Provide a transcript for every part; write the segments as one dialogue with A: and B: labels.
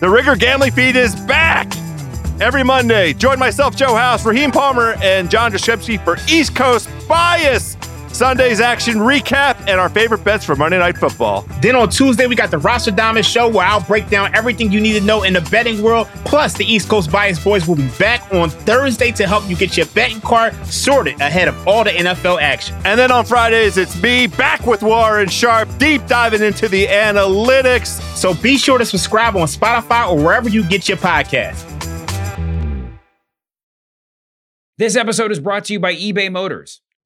A: The Ringer Gambling Feed is back every Monday. Join myself, Joe House, Raheem Palmer, and John Jastremski for East Coast Bias. Sunday's action recap and our favorite bets for Monday Night Football.
B: Then on Tuesday, we got the Roster Diamond Show where I'll break down everything you need to know in the betting world. Plus, the East Coast Bias Boys will be back on Thursday to help you get your betting card sorted ahead of all the NFL action.
A: And then on Fridays, it's me back with Warren Sharp, deep diving into the analytics.
B: So be sure to subscribe on Spotify or wherever you get your podcast.
C: This episode is brought to you by eBay Motors.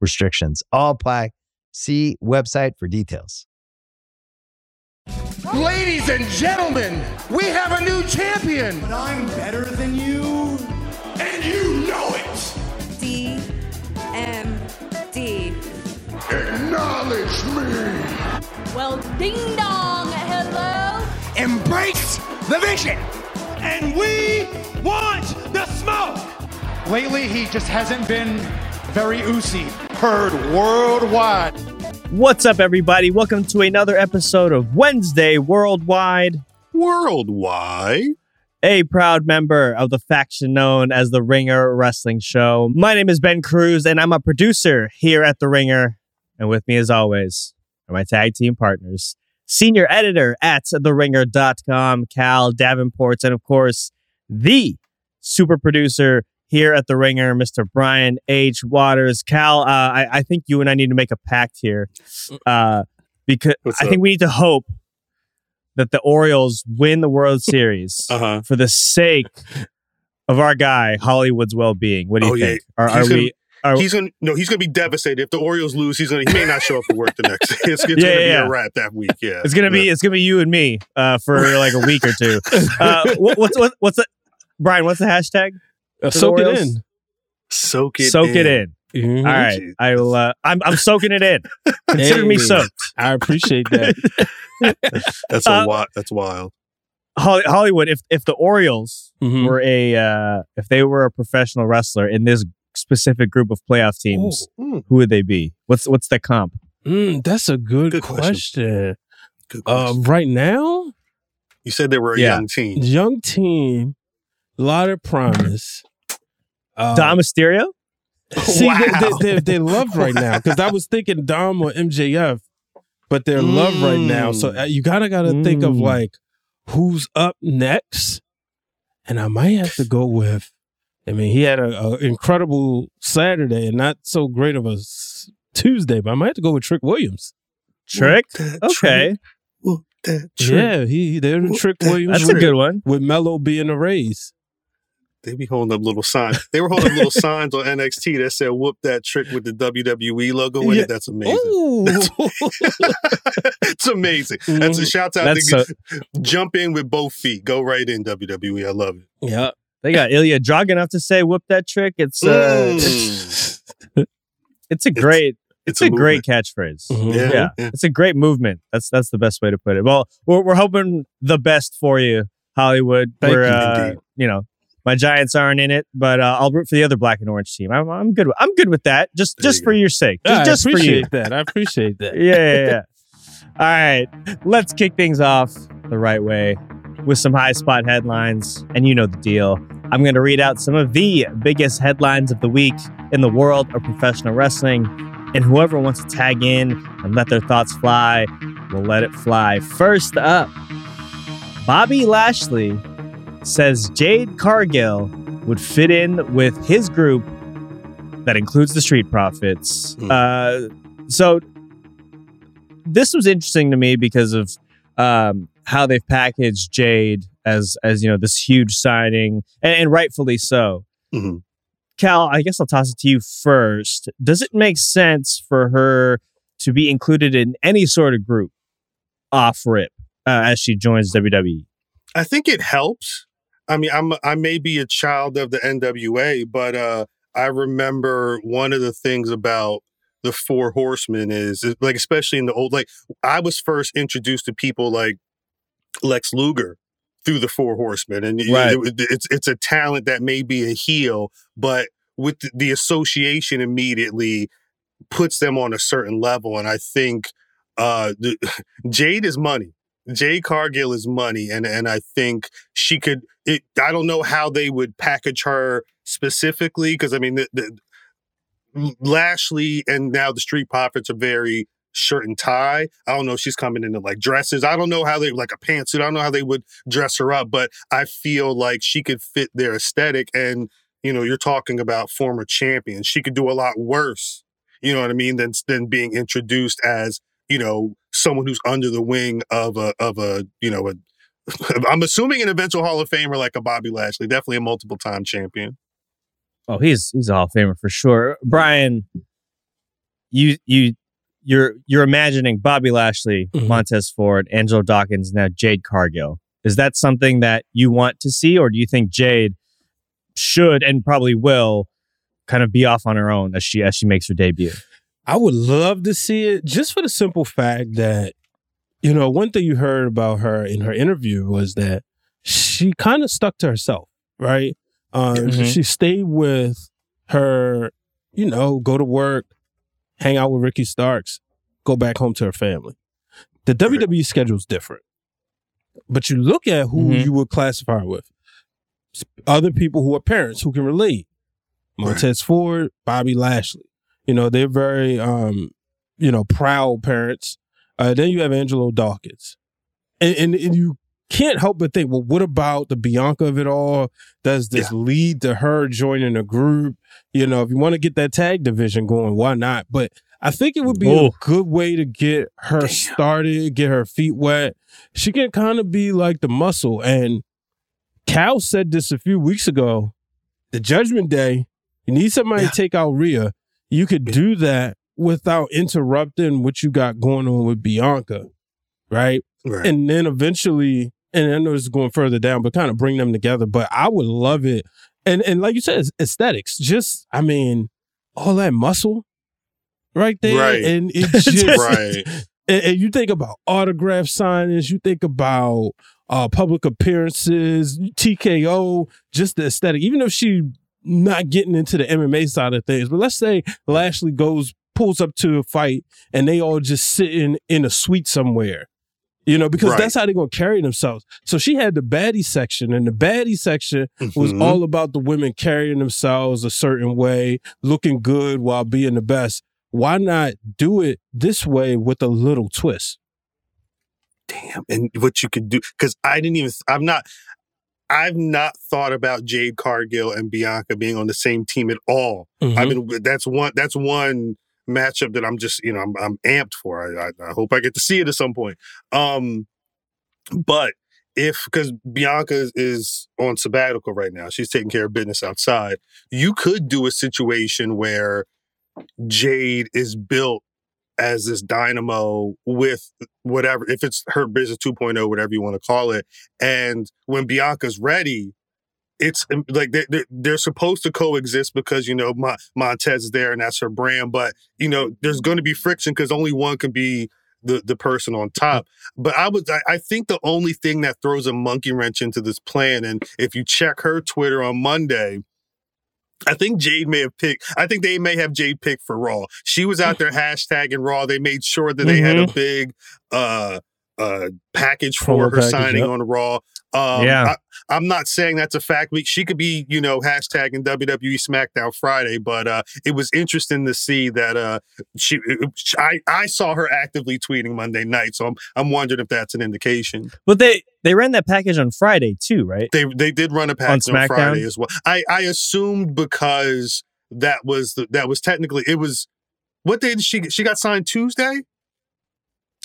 D: restrictions all apply. See website for details.
E: Ladies and gentlemen, we have a new champion.
F: But I'm better than you,
E: and you know it.
G: DMD.
E: Acknowledge me.
G: Well, ding dong, hello.
E: Embrace the vision.
F: And we want the smoke. Lately, he just hasn't been very oozy.
E: Heard worldwide.
H: What's up, everybody? Welcome to another episode of Wednesday Worldwide.
I: Worldwide?
H: A proud member of the faction known as the Ringer Wrestling Show. My name is Ben Cruz, and I'm a producer here at the Ringer. And with me, as always, are my tag team partners, senior editor at TheRinger.com, Khal Davenport, and of course, the super producer here at the Ringer, Mr. Brian H. Waters. Khal, uh, I, I, think you and I need to make a pact here uh, because I think we need to hope that the Orioles win the World Series uh-huh. for the sake of our guy Hollywood's well-being. What do you oh, think?
I: Yeah. Are, are gonna, we? Are, he's gonna no. He's gonna be devastated if the Orioles lose. He's gonna. He may not show up for work the next. It's, it's yeah, gonna yeah. be a wrap that week. Yeah,
H: it's gonna be. It's gonna be you and me uh, for like a week or two. Uh, what, what's what, what's the Brian? What's the hashtag?
I: Uh, soak it in. Soak it.
H: Soak
I: in.
H: it in. Mm-hmm. All right, I will. Uh, I'm I'm soaking it in. Consider hey, me soaked.
J: I appreciate that.
I: that's a uh, wild. That's wild.
H: Hollywood. If if the Orioles mm-hmm. were a uh, if they were a professional wrestler in this specific group of playoff teams, Ooh, who would they be? What's what's the comp?
J: Mm, that's a good, good question. question. Good uh, question. right now,
I: you said they were a yeah. young team.
J: Young team, a lot of promise.
H: Um, Dom Mysterio?
J: See, wow. they, they, they, love right now because I was thinking Dom or MJF, but they're mm. love right now. So uh, you gotta gotta mm. think of mm. like who's up next, and I might have to go with. I mean, he had an incredible Saturday and not so great of a Tuesday, but I might have to go with Trick Williams.
H: Trick, okay.
J: Trick. Yeah, he they're the Trick Williams.
H: That's a good one.
J: With Melo being a raise
I: they be holding up little signs. They were holding little signs on NXT that said "Whoop that trick" with the WWE logo in yeah. it. That's amazing. That's, it's amazing. Mm-hmm. That's a mm-hmm. shout out. That's to a- jump in with both feet. Go right in WWE. I love it.
H: Yeah, they got Ilja Dragunov to say "Whoop that trick." It's uh, mm. it's, it's, a great. It's, it's a, a great catchphrase. Mm-hmm. Yeah, yeah. yeah, it's a great movement. That's that's the best way to put it. Well, we're, we're hoping the best for you, Hollywood. Thank we're, you, uh, you know, my Giants aren't in it, but uh, I'll root for the other black and orange team. I'm, I'm good. With, I'm good with that. Just there just for go. your sake. Just, just
J: for
H: you.
J: that. I appreciate that.
H: yeah, yeah, yeah. All right, let's kick things off the right way with some high spot headlines, and you know the deal. I'm going to read out some of the biggest headlines of the week in the world of professional wrestling, and whoever wants to tag in and let their thoughts fly will let it fly. First up, Bobby Lashley says Jade Cargill would fit in with his group that includes the Street Profits.
I: Mm.
H: Uh, so this was interesting to me because of um, how they've packaged Jade as as you know this huge signing, and, and rightfully so.
I: Mhm.
H: Khal, I guess I'll toss it to you first. Does it make sense for her to be included in any sort of group off rip uh, as she joins WWE?
I: I think it helps. I mean, I'm I may be a child of the NWA, but uh, I remember one of the things about the Four Horsemen is, is like, especially in the old, like I was first introduced to people like Lex Luger through the Four Horsemen, and
H: Right.
I: it- it's it's a talent that may be a heel, but with the, the association immediately puts them on a certain level, and I think uh, the, Jade is money. Jade Cargill is money, and and I think she could. It, I don't know how they would package her specifically because I mean the, the Lashley and now the Street Profits are very shirt and tie. I don't know if she's coming into like dresses. I don't know how they like a pantsuit. I don't know how they would dress her up, but I feel like she could fit their aesthetic. And you know, you're talking about former champions. She could do a lot worse. You know what I mean? Than than being introduced as you know someone who's under the wing of a of a you know a. I'm assuming an eventual Hall of Famer like a Bobby Lashley, definitely a multiple time champion.
H: Oh, he's he's a Hall of Famer for sure. Brian, you you you're you're imagining Bobby Lashley,
J: Mhm.
H: Montez Ford, Angelo Dawkins, now Jade Cargill. Is that something that you want to see, or do you think Jade should and probably will kind of be off on her own as she as she makes her debut?
J: I would love to see it just for the simple fact that, you know, one thing you heard about her in her interview was that she kind of stuck to herself, right? Um,
H: Mhm.
J: She stayed with her, you know, go to work, hang out with Ricky Starks, go back home to her family. The WWE schedule is different. But you look at who
H: Mhm.
J: you would classify with. Other people who are parents who can relate. Montez Ford, Bobby Lashley. You know, they're very um, you know, proud parents. Uh, then you have Angelo Dawkins. And, and and you can't help but think, well, what about the Bianca of it all? Does this lead to her joining a group? You know, if you want to get that tag division going, why not? But I think it would be a good way to get her started, get her feet wet. She can kind of be like the muscle. And Khal said this a few weeks ago. The Judgment Day, you need somebody to take out Rhea. You could do that without interrupting what you got going on with Bianca, right?
I: Right.
J: And then eventually, and I know is going further down, but kind of bring them together. But I would love it. And and like you said, aesthetics. Just I mean, all that muscle right there.
I: Right.
J: And it just
I: Right.
J: and, and you think about autograph signings, you think about uh, public appearances, TKO, just the aesthetic. Even if she not getting into the MMA side of things, but let's say Lashley goes pulls up to a fight and they all just sitting in a suite somewhere. You know, because
I: Right.
J: that's how they're gonna carry themselves. So she had the baddie section, and the baddie section was
I: Mhm.
J: all about the women carrying themselves a certain way, looking good while being the best. Why not do it this way with a little twist?
I: damn and what you could do because i didn't even i'm not i've not thought about jade cargill and bianca being on the same team at all. I
J: Mhm.
I: mean that's one that's one matchup that i'm just you know i'm, I'm amped for. I, I, I hope i get to see it at some point. Um but if because bianca is, is on sabbatical right now she's taking care of business outside you could do a situation where jade is built as this dynamo with whatever, if it's her business 2.0, whatever you want to call it. And when Bianca's ready, it's um, like they, they're, supposed to coexist because, you know, Mon- Montez is there and that's her brand. But, you know, there's going to be friction because only one can be the, the person on top. But I was, I think the only thing that throws a monkey wrench into this plan, and if you check her Twitter on Monday, I think Jade may have picked. I think they may have Jade picked for Raw. She was out there hashtagging Raw. They made sure that they had a big uh uh package for
J: Promo
I: her
J: package,
I: signing
J: yep.
I: on Raw. Um,
H: Yeah.
I: I, am not saying that's a fact. We, she could be, you know, hashtagging WWE SmackDown Friday, but uh, it was interesting to see that uh, she. I, I saw her actively tweeting Monday night, so I'm I'm wondering if that's an indication.
H: But they they ran that package on Friday too, right?
I: They they did run a package on,
H: SmackDown?
I: Friday as well. I I assumed because that was the, that was technically it was. What day did she she got signed Tuesday?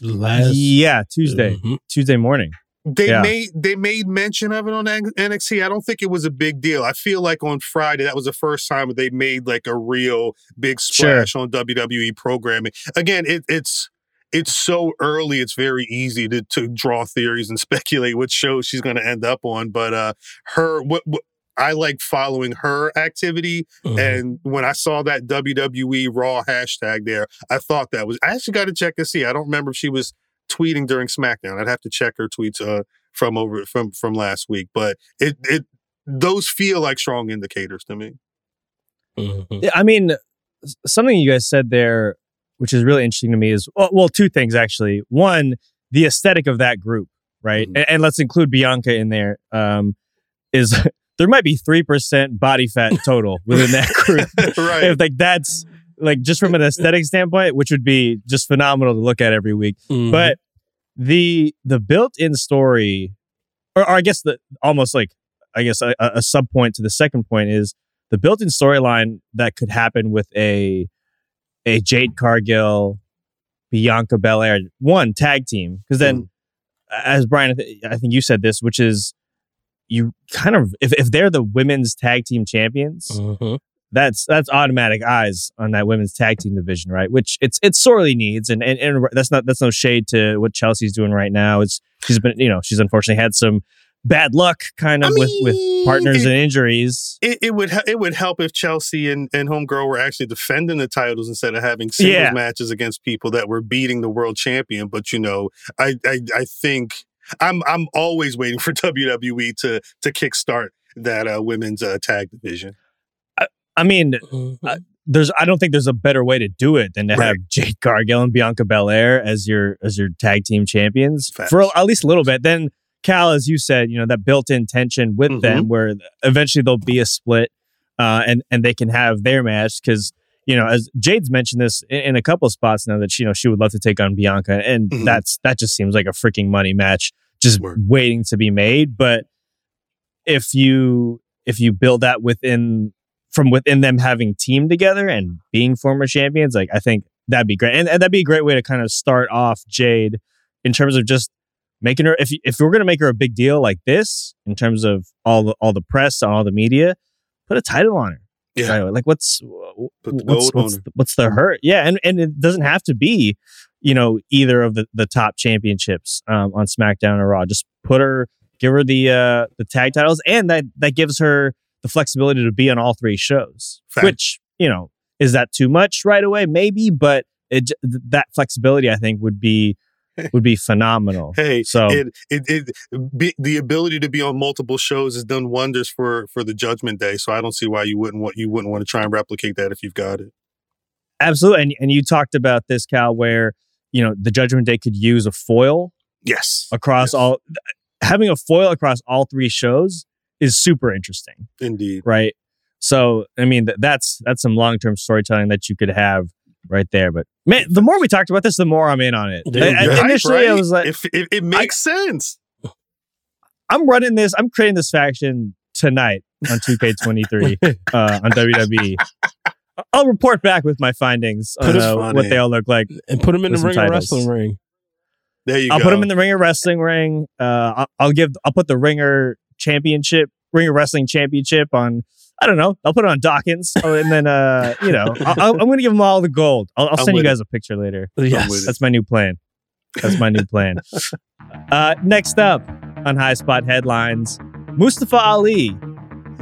J: Last
H: yeah, Tuesday,
J: Mhm.
H: Tuesday morning.
I: They
H: Yeah.
I: made they made mention of it on NXT. I don't think it was a big deal. I feel like on Friday that was the first time they made like a real big
H: Sure.
I: splash on WWE programming. Again, it, it's it's so early. It's very easy to to draw theories and speculate what show she's going to end up on. But uh, her what, what I like following her activity.
J: Mhm.
I: And when I saw that WWE Raw hashtag there, I thought that was. I actually got to check and see. I don't remember if she was tweeting during SmackDown. I'd have to check her tweets uh, from over from from last week. But it it those feel like strong indicators to me.
J: Mhm.
H: Yeah, I mean, something you guys said there, which is really interesting to me, is well, well two things actually. One, the aesthetic of that group, right?
I: Mhm.
H: And, and let's include Bianca in there. Um, is there might be three percent body fat total within that group?
I: right.
H: If like that's like just from an aesthetic standpoint, which would be just phenomenal to look at every week.
J: Mhm.
H: But the the built-in story, or, or I guess the almost like I guess a, a sub point to the second point is the built-in storyline that could happen with a a Jade Cargill, Bianca Belair one tag team because then, as Brian, I, th- I think you said this, which is you kind of if if they're the women's tag team champions,
J: Mhm.
H: That's that's automatic eyes on that women's tag team division, right? Which it's it sorely needs, and and, and that's not that's no shade to what Chelsea's doing right now. It's she's been you know she's unfortunately had some bad luck kind of
I: I
H: with with partners
I: it-
H: and injuries.
I: It, it would it would help if Chelsea and, and Homegirl were actually defending the titles instead of having singles
H: Yeah.
I: matches against people that were beating the world champion. But you know, I I, I think I'm I'm always waiting for WWE to to kickstart that uh, women's uh, tag division.
H: I mean,
J: Mhm.
H: Uh, there's I don't think there's a better way to do it than to
I: Right.
H: have Jade Cargill and Bianca Belair as your as your tag team champions
I: Facts.
H: for at least a little bit. Then Khal, as you said, you know that built-in tension with
I: Mm-hmm.
H: them, where eventually there'll be a split, uh, and and they can have their match because you know as Jade's mentioned this in, in a couple of spots now that she, you know she would love to take on Bianca, and
I: Mhm.
H: that's that just seems like a freaking money match just
I: Word.
H: waiting to be made. But if you if you build that within from within them having teamed together and being former champions, like I think that'd be great, and, and that'd be a great way to kind of start off Jade in terms of just making her. If if we're gonna make her a big deal like this, in terms of all the all the press and all the media, put a title on her.
I: Yeah.
H: right like what's
I: the
H: what's what's, the, what's the hurt? Yeah, and and it doesn't have to be, you know, either of the the top championships um, on SmackDown or Raw. Just put her, give her the uh the tag titles, and that that gives her the flexibility to be on all three shows.
I: Fact.
H: Which you know is that too much right away? Maybe, but it th- that flexibility I think would be would be phenomenal.
I: Hey,
H: So-
I: it it, it be, the ability to be on multiple shows has done wonders for for the Judgment Day. So I don't see why you wouldn't want you wouldn't want to try and replicate that if you've got it.
H: Absolutely, and and you talked about this, Khal, where you know the Judgment Day could use a foil
I: Yes,
H: across
I: Yes.
H: all having a foil across all three shows is super interesting
I: indeed.
H: right so i mean th- that's that's some long-term storytelling that you could have right there but man the more we talked about this the more i'm in on it
J: Yeah,
H: I- I- initially i was like
I: if, if it makes sense.
H: i'm running this i'm creating this faction tonight on 2k23 uh, on wwe i'll report back with my findings on uh, what they all look like
J: and put them in the ring of wrestling ring.
I: There you go.
H: I'll
I: go.
H: put them in the ring ringer wrestling ring. Uh, I'll, I'll give. I'll put the ringer championship, Ring of wrestling championship on. I don't know. I'll put it on Dawkins, oh, and then uh, you know, I'll, I'll- I'm going to give them all the gold. I'll, I'll send you
I: with
H: guys a picture later.
J: Yes.
H: That's my new plan. That's my new plan. Uh, next up on High Spot headlines, Mustafa Ali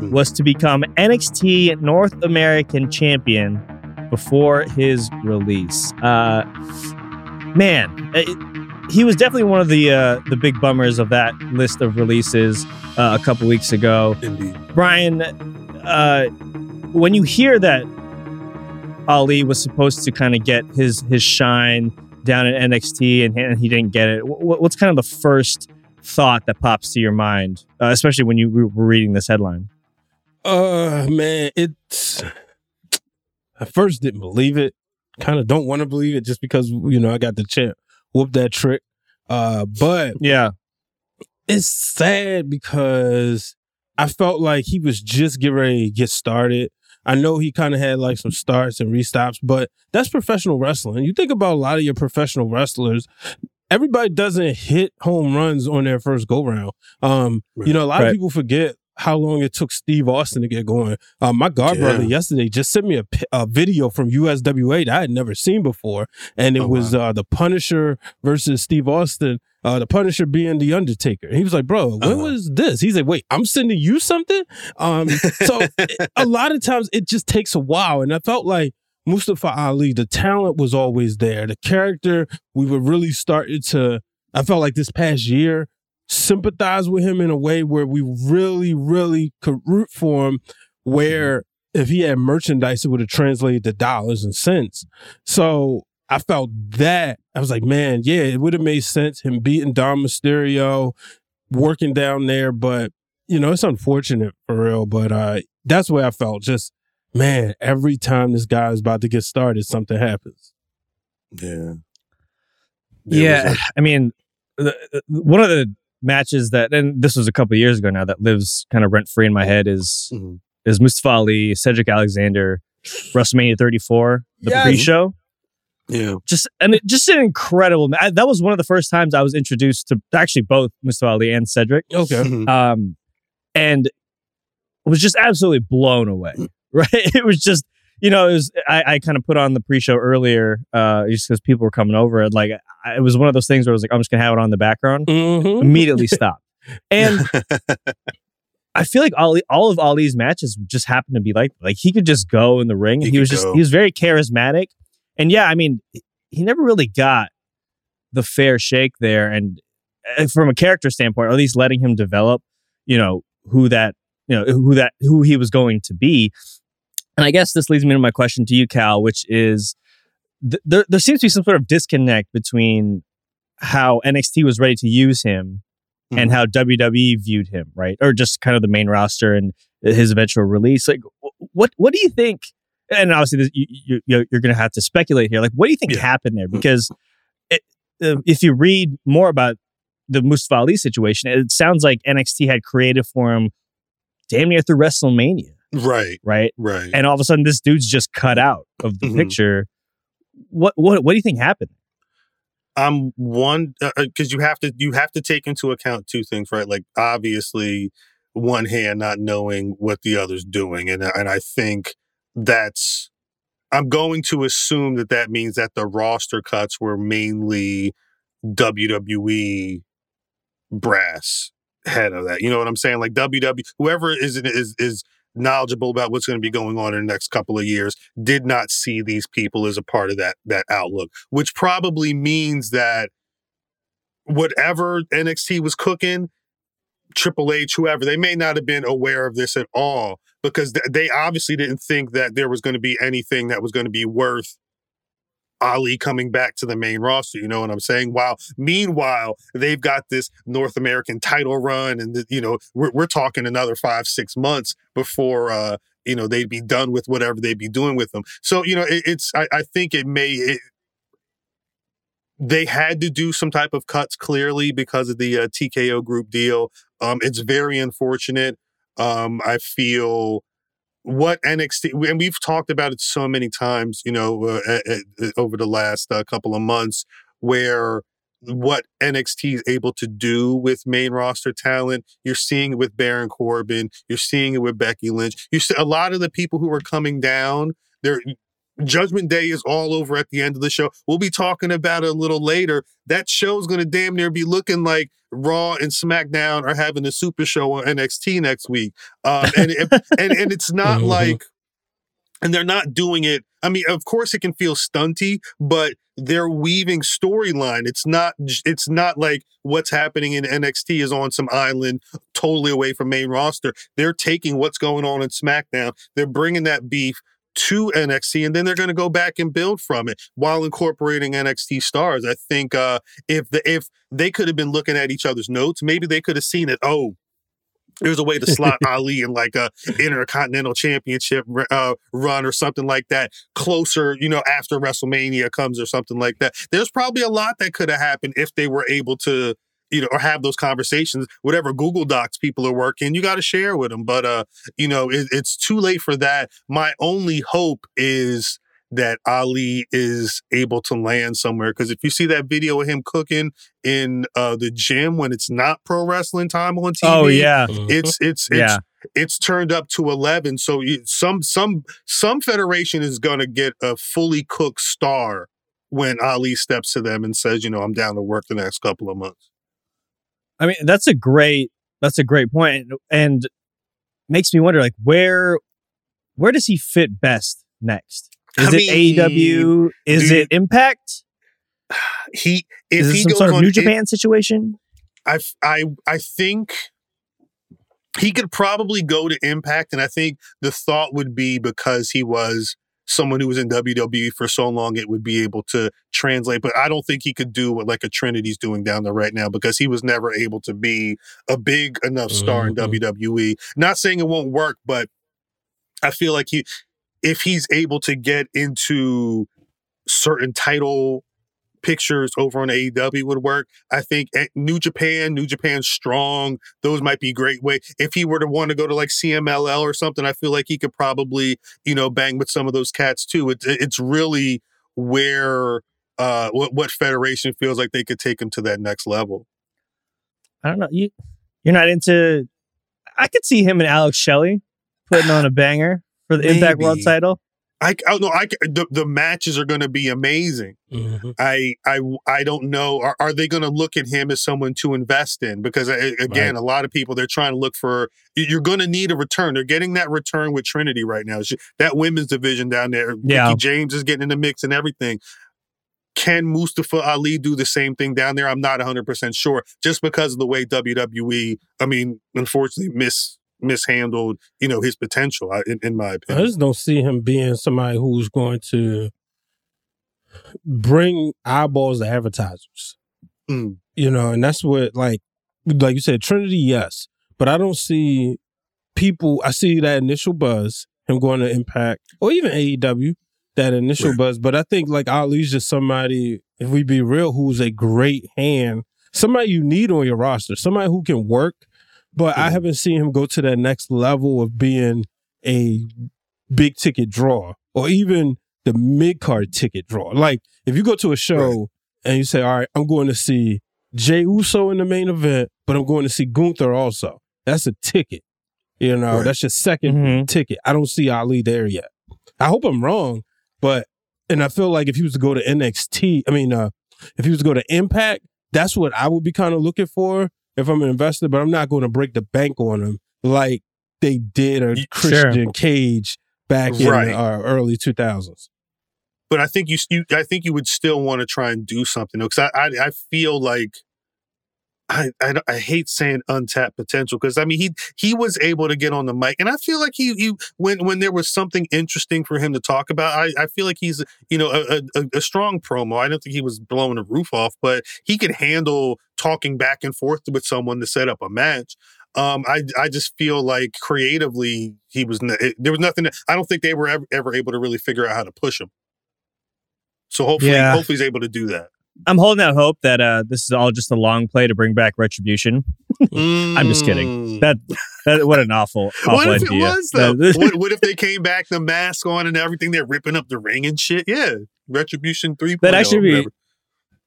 H: was to become NXT North American champion before his release. Uh, man, it- he was definitely one of the uh, the big bummers of that list of releases uh, a couple weeks ago.
I: Indeed.
H: Brian, uh, when you hear that Ali was supposed to kind of get his his shine down at NXT and, and he didn't get it, wh- what's kind of the first thought that pops to your mind, uh, especially when you were reading this headline?
J: Uh, man, it's. I first didn't believe it. Kind of don't want to believe it just because you know I got the champ whoop that trick. Uh, but
H: yeah,
J: it's sad because I felt like he was just getting ready to get started. I know he kind of had like some starts and restops, but that's professional wrestling. You think about a lot of your professional wrestlers, everybody doesn't hit home runs on their first go round. Um, right. you know, a lot right. of people forget how long it took Steve Austin to get going. Um, my god yeah. brother yesterday just sent me a, a, video from USWA that I had never seen before, and it oh, was wow. uh, the Punisher versus Steve Austin. Uh, the Punisher being the Undertaker. He was like, "Bro, when uh-huh. was this?" He's like, "Wait, I'm sending you something." Um, so a lot of times it just takes a while, and I felt like Mustafa Ali, the talent was always there. The character, we were really starting to. I felt like this past year, sympathize with him in a way where we really, really could root for him. Where if he had merchandise, it would have translated to dollars and cents. So I felt that I was like, man, yeah, it would have made sense him beating Dom Mysterio, working down there. But you know, it's unfortunate for real. But uh, that's the way I felt. Just man, every time this guy is about to get started, something happens.
I: Yeah.
H: yeah. I mean, the, one of the matches that, and this was a couple years ago now, that lives kind of rent free in my head is mm-hmm. is Mustafa Ali, Cedric Alexander, WrestleMania 34, the yes. pre-show.
I: Yeah,
H: just and it, just an incredible. I, that was one of the first times I was introduced to actually both Mustafa Ali and Cedric.
J: Okay,
H: mm-hmm. um, and was just absolutely blown away. Right, it was just you know, it was I, I kind of put on the pre-show earlier, uh, just because people were coming over. And like, I, it was one of those things where I was like, I'm just gonna have it on the background. Mm-hmm. Immediately stop. And I feel like all all of Ali's matches just happened to be like like he could just go in the ring. He, he was just he was very charismatic. And yeah, I mean, he never really got the fair shake there. And uh, from a character standpoint, or at least letting him develop, you know, who that you know who that who he was going to be. And I guess this leads me to my question to you, Khal, which is th- there, there seems to be some sort of disconnect between how NXT was ready to use him mm-hmm. and how WWE viewed him, right? Or just kind of the main roster and his eventual release. Like, what what do you think? And obviously, this, you, you, you're going to have to speculate here. Like, what do you think yeah. happened there? Because it, uh, if you read more about the Mustafa Ali situation, it sounds like NXT had created for him damn near through WrestleMania.
I: Right.
H: Right.
I: Right.
H: And all of a sudden, this dude's just cut out of the mm-hmm. picture. What what what do you think happened?
I: I'm one because uh, uh you have to you have to take into account two things, right? Like obviously, one hand not knowing what the other's doing, and and I think that's I'm going to assume that that means that the roster cuts were mainly WWE brass head of that. You know what I'm saying? Like WW, whoever is is is knowledgeable about what's going to be going on in the next couple of years did not see these people as a part of that that outlook which probably means that whatever NXT was cooking Triple H whoever they may not have been aware of this at all because they obviously didn't think that there was going to be anything that was going to be worth Ali coming back to the main roster. You know what I'm saying? While meanwhile, they've got this North American title run, and you know we're, we're talking another five six months before uh, you know they'd be done with whatever they'd be doing with them. So you know it, it's I, I, think it may. It, they had to do some type of cuts clearly because of the uh, TKO group deal. Um, it's very unfortunate. Um, I feel what NXT and we've talked about it so many times, you know, uh, uh, over the last uh, couple of months, where what NXT is able to do with main roster talent. You're seeing it with Baron Corbin. You're seeing it with Becky Lynch. You see a lot of the people who are coming down. They're Judgment Day is all over at the end of the show. We'll be talking about it a little later. That show's going to damn near be looking like Raw and SmackDown are having a super show on NXT next week. Um, and, and, and it's not mm-hmm. like, and they're not doing it. I mean, of course, it can feel stunty, but they're weaving storyline. It's not. It's not like what's happening in NXT is on some island totally away from main roster. They're taking what's going on in SmackDown. They're bringing that beef to NXT, and then they're going to go back and build from it while incorporating NXT stars. I think uh, if the if they could have been looking at each other's notes, maybe they could have seen it. Oh, there's a way to slot Ali in like a intercontinental championship uh, run or something like that closer, you know, after WrestleMania comes or something like that. There's probably a lot that could have happened if they were able to you know, or have those conversations, whatever Google Docs people are working, you got to share with them. But, uh, you know, it, it's too late for that. My only hope is that Ali is able to land somewhere. Because if you see that video of him cooking in uh, the gym when it's not pro wrestling time on TV,
H: oh yeah,
I: it's it's it's yeah. it's turned up to eleven. So you, some some some federation is going to get a fully cooked star when Ali steps to them and says, you know, I'm down to work the next couple of months.
H: I mean, that's a great that's a great point, and makes me wonder like where where does he fit best next? Is I it AEW? Is dude, it Impact?
I: He if
H: is
I: he
H: some
I: goes
H: sort of
I: on,
H: New Japan it, situation.
I: I I I think he could probably go to Impact, and I think the thought would be because he was someone who was in WWE for so long, it would be able to translate. But I don't think he could do what like a Trinity's doing down there right now because he was never able to be a big enough star mm-hmm. in WWE. Not saying it won't work, but I feel like he, if he's able to get into certain title pictures over on AEW would work. I think New Japan, New Japan Strong, those might be great way. If he were to want to go to like CMLL or something, I feel like he could probably, you know, bang with some of those cats too. It's it's really where uh what what federation feels like they could take him to that next level.
H: I don't know. You you're not into I could see him and Alex Shelley putting on a banger for the Maybe. Impact World title.
I: I, I know I the, the matches are going to be amazing. Mm-hmm. I I I don't know. Are, are they going to look at him as someone to invest in? Because again, right. a lot of people they're trying to look for. You're going to need a return. They're getting that return with Trinity right now. That women's division down there.
H: Yeah,
I: Mickie James is getting in the mix and everything. Can Mustafa Ali do the same thing down there? I'm not 100 percent sure. Just because of the way WWE, I mean, unfortunately, miss mishandled, you know, his potential. In, in my opinion,
J: I just don't see him being somebody who's going to bring eyeballs to advertisers. Mm. You know, and that's what like like you said, Trinity, yes, but I don't see people. I see that initial buzz, him going to Impact or even AEW, that initial right. buzz. But I think like Ali's just somebody, if we be real, who's a great hand, somebody you need on your roster, somebody who can work but I haven't seen him go to that next level of being a big ticket draw or even the mid card ticket draw. Like if you go to a show right. and you say, "All right, I'm going to see Jey Uso in the main event, but I'm going to see Gunther also." That's a ticket. You know, right. that's your 2nd mm-hmm. ticket. I don't see Ali there yet. I hope I'm wrong, but and I feel like if he was to go to NXT, I mean, uh, if he was to go to Impact, that's what I would be kind of looking for if I'm an investor, but I'm not going to break the bank on them like they did a Christian sure. Cage back in right. uh, early 2000s.
I: But I think you, you, I think you would still want to try and do something because I, I, I feel like I, I, I, hate saying untapped potential because I mean he he was able to get on the mic and I feel like he, he when when there was something interesting for him to talk about I, I feel like he's you know a, a, a strong promo. I don't think he was blowing the roof off but he could handle talking back and forth with someone to set up a match. Um, I I just feel like creatively he was it, there was nothing that, I don't think they were ever, ever able to really figure out how to push him. So hopefully yeah. hopefully he's able to do that
H: I'm holding out hope that uh, this is all just a long play to bring back retribution. mm. I'm just kidding. That, that what an awful, awful
I: what if
H: idea.
I: it was though? what, what, if they came back, the mask on and everything? They're ripping up the ring and shit. Yeah, retribution three.
H: That actually be.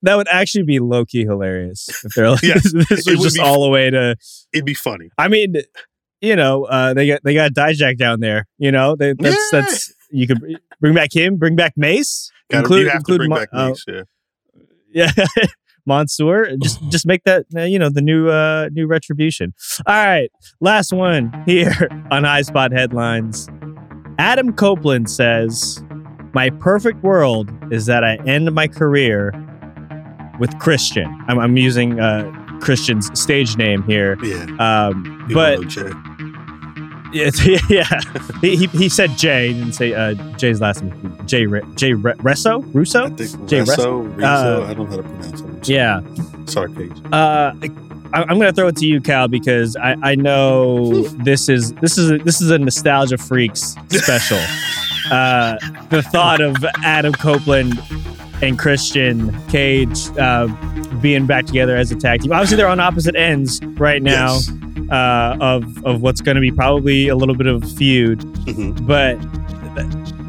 H: That would actually be low key hilarious if they're like yes, this was just all the way to.
I: It'd be funny.
H: I mean, you know, uh, they got they got Dijak down there. You know, they, that's yeah. that's you could bring back him, bring back Mace,
I: Gotta, include, include bring back uh, Mace. Yeah
H: yeah. Mansoor, just just make that uh, you know the new uh new retribution. All right, last one here on High Spot headlines. Adam Copeland says, "My perfect world is that I end my career with Christian." I'm, I'm using uh, Christian's stage name here.
I: Yeah.
H: Um, but It's, yeah, he, he, he said Jay. He didn't say uh, Jay's last name. Jay Re- Jay Re- Resso Russo.
I: I think
H: Jay
I: Reso,
H: Resso? Uh,
I: I don't know how to pronounce it.
H: Yeah.
I: Sorry, Cage.
H: Uh, I, I'm going to throw it to you, Khal, because I, I know this is this is a, this is a nostalgia freaks special. uh, the thought of Adam Copeland and Christian Cage uh, being back together as a tag team. Obviously, they're on opposite ends right now
I: Yes.
H: Uh, of of what's going to be probably a little bit of a feud,
I: Mhm.
H: but.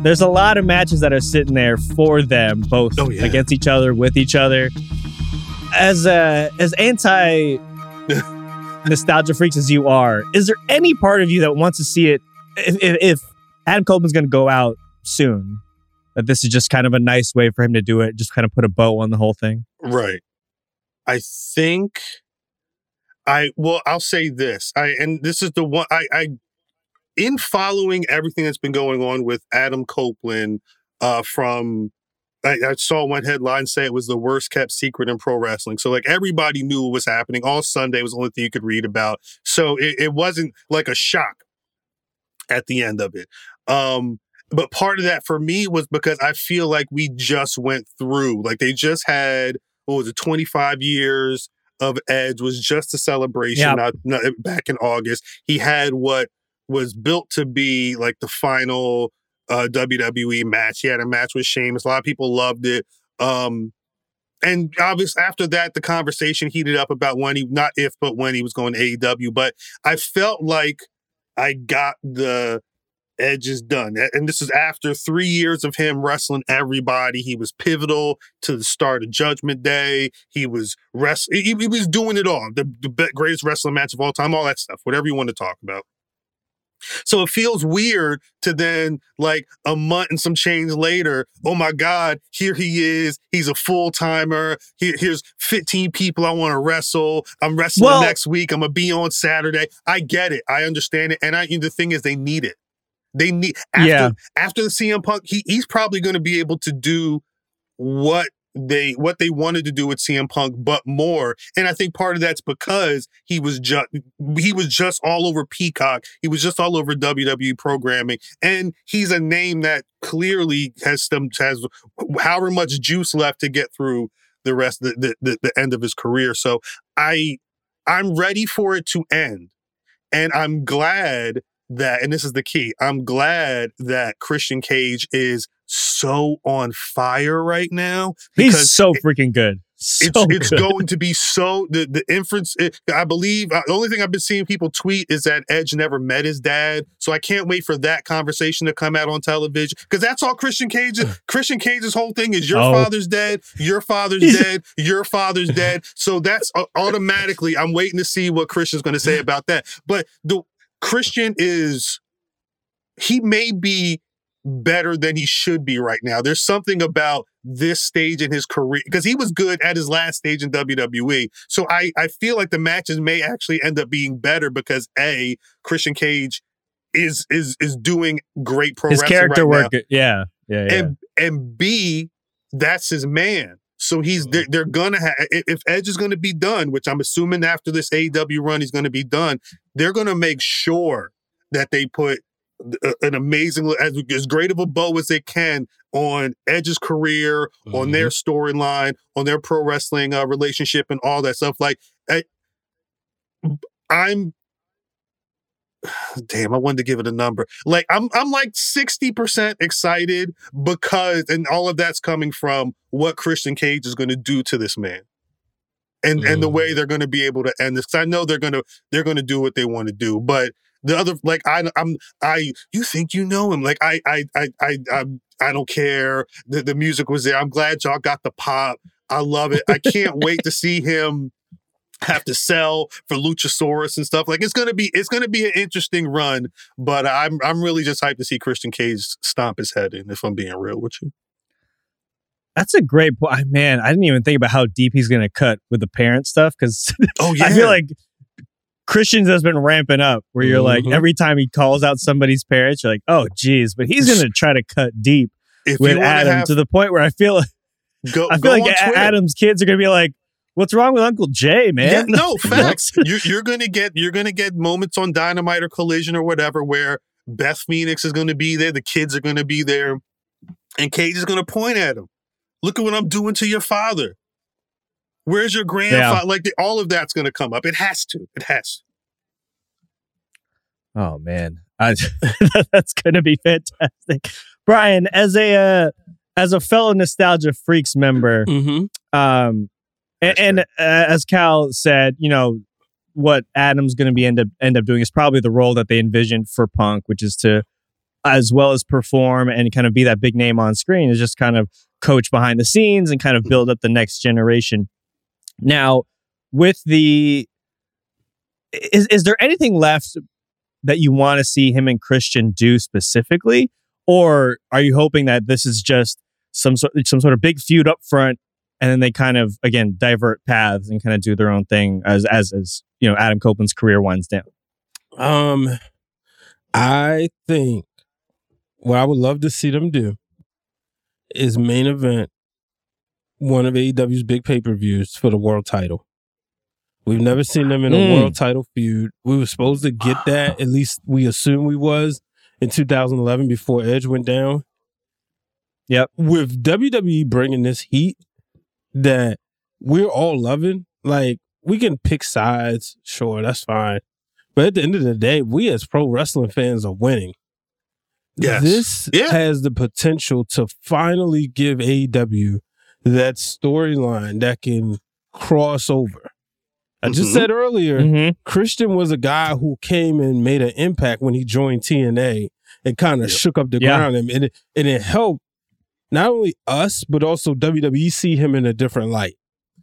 H: There's a lot of matches that are sitting there for them, both
I: Oh, yeah.
H: against each other, with each other. As uh, as anti nostalgia freaks as you are, is there any part of you that wants to see it if, if, if Adam Copeland's going to go out soon? That this is just kind of a nice way for him to do it, just kind of put a bow on the whole thing.
I: Right. I think I well, I'll say this. I and this is the one I I in following everything that's been going on with Adam Copeland uh from I, I saw one headline say it was the worst kept secret in pro wrestling. So like everybody knew what was happening. All Sunday was the only thing you could read about. So it, it wasn't like a shock at the end of it. Um but part of that for me was because I feel like we just went through, like they just had, what was it, 25 years of Edge was just a celebration
H: Yep.
I: not, not, back in August. He had what was built to be like the final uh, WWE match. He had a match with Sheamus. A lot of people loved it. Um, and obviously after that, the conversation heated up about when he, not if, but when he was going to AEW. But I felt like I got the Edge is done. And this is after three years of him wrestling everybody. He was pivotal to the start of Judgment Day. He was wrest- he, he was doing it all. The, the greatest wrestling match of all time, all that stuff, whatever you want to talk about. So it feels weird to then, like a month and some change later, oh my God, here he is. He's a full timer. Here, here's 15 people I want to wrestle. I'm wrestling
H: Well-
I: next week. I'm going to be on Saturday. I get it. I understand it. And I, the thing is, they need it. They need after
H: Yeah.
I: after the CM Punk, he, he's probably going to be able to do what they what they wanted to do with CM Punk, but more. And I think part of that's because he was just he was just all over Peacock. He was just all over WWE programming, and he's a name that clearly has some has however much juice left to get through the rest the the, the, the end of his career. So I I'm ready for it to end, and I'm glad that, and this is the key, I'm glad that Christian Cage is so on fire right now.
H: He's so freaking good. So
I: it's it's going to be so the the inference. It, I believe uh, the only thing I've been seeing people tweet is that Edge never met his dad. So I can't wait for that conversation to come out on television because that's all Christian Cage. Christian Cage's whole thing is your
H: Oh.
I: father's dead, your father's dead, your father's dead. So that's uh, automatically. I'm waiting to see what Christian's going to say about that. But the Christian is he may be better than he should be right now. There's something about this stage in his career because he was good at his last stage in WWE. So I I feel like the matches may actually end up being better because a Christian Cage is is is doing great pro
H: his character
I: right
H: work.
I: now.
H: Yeah, yeah, yeah.
I: And and B that's his man. So he's
H: Mm-hmm.
I: they're, they're gonna have if Edge is gonna be done, which I'm assuming after this AEW run he's gonna be done. They're gonna make sure that they put an amazing as, as great of a bow as they can on Edge's career, on their storyline, on their pro wrestling uh, relationship, and all that stuff. Like, I, I'm. Damn, I wanted to give it a number. Like, I'm I'm like 60% excited because and all of that's coming from what Christian Cage is going to do to this man. And and the way mm. they're going to be able to end this. 'Cause I know they're going to they're going to do what they want to do, but the other like I I'm I you think you know him like I I I I I, I don't care the the music was there I'm glad y'all got the pop I love it I can't wait to see him have to sell for Luchasaurus and stuff like it's gonna be it's gonna be an interesting run but I'm I'm really just hyped to see Christian Cage stomp his head in if I'm being real with you
H: That's a great point. Man, I didn't even think about how deep he's going to cut with the parent stuff because
I: oh yeah,
H: I feel like Christians has been ramping up where you're like,
I: Mhm.
H: every time he calls out somebody's parents, you're like, oh, geez, but he's going to try to cut deep
I: if
H: with Adam
I: have-
H: to the point where I feel,
I: go
H: I feel like
I: on
H: A-
I: Twitter.
H: Adam's kids are going to be like, What's wrong with Uncle Jay, man?
I: Yeah, no facts. you're, you're gonna get you're gonna get moments on Dynamite or Collision or whatever where Beth Phoenix is gonna be there, the kids are gonna be there, and Cage is gonna point at him. Look at what I'm doing to your father. Where's your grandfather? Yeah. Like the, all of that's gonna come up. It has to. It has.
H: To. Oh man, I, that's gonna be fantastic, Brian. As a uh, as a fellow nostalgia freaks member, mm-hmm. um, and, and uh, as Khal said, you know, what Adam's going to be end up end up doing is probably the role that they envisioned for Punk, which is to, as well as perform and kind of be that big name on screen, is just kind of coach behind the scenes and kind of build up the next generation. Now, with the, is is there anything left that you want to see him and Christian do specifically, or are you hoping that this is just some sort some sort of big feud up front and then they kind of again divert paths and kind of do their own thing as as as you know Adam Copeland's career winds down.
J: Um, I think what I would love to see them do is main event one of AEW's big pay per views for the world title. We've never seen them in a mm. world title feud. We were supposed to get that, at least we assume we was in 2011 before Edge went down.
H: Yep.
J: With WWE bringing this heat, that we're all loving. Like we can pick sides, sure, that's fine. But at the end of the day, we as pro wrestling fans are winning.
I: Yes.
J: This yeah. has the potential to finally give AEW that storyline that can cross over. I just mm-hmm. said earlier, mm-hmm. Christian was a guy who came and made an impact when he joined TNA and kind of yep. shook up the yeah. ground and it, and it helped not only us, but also WWE see him in a different light.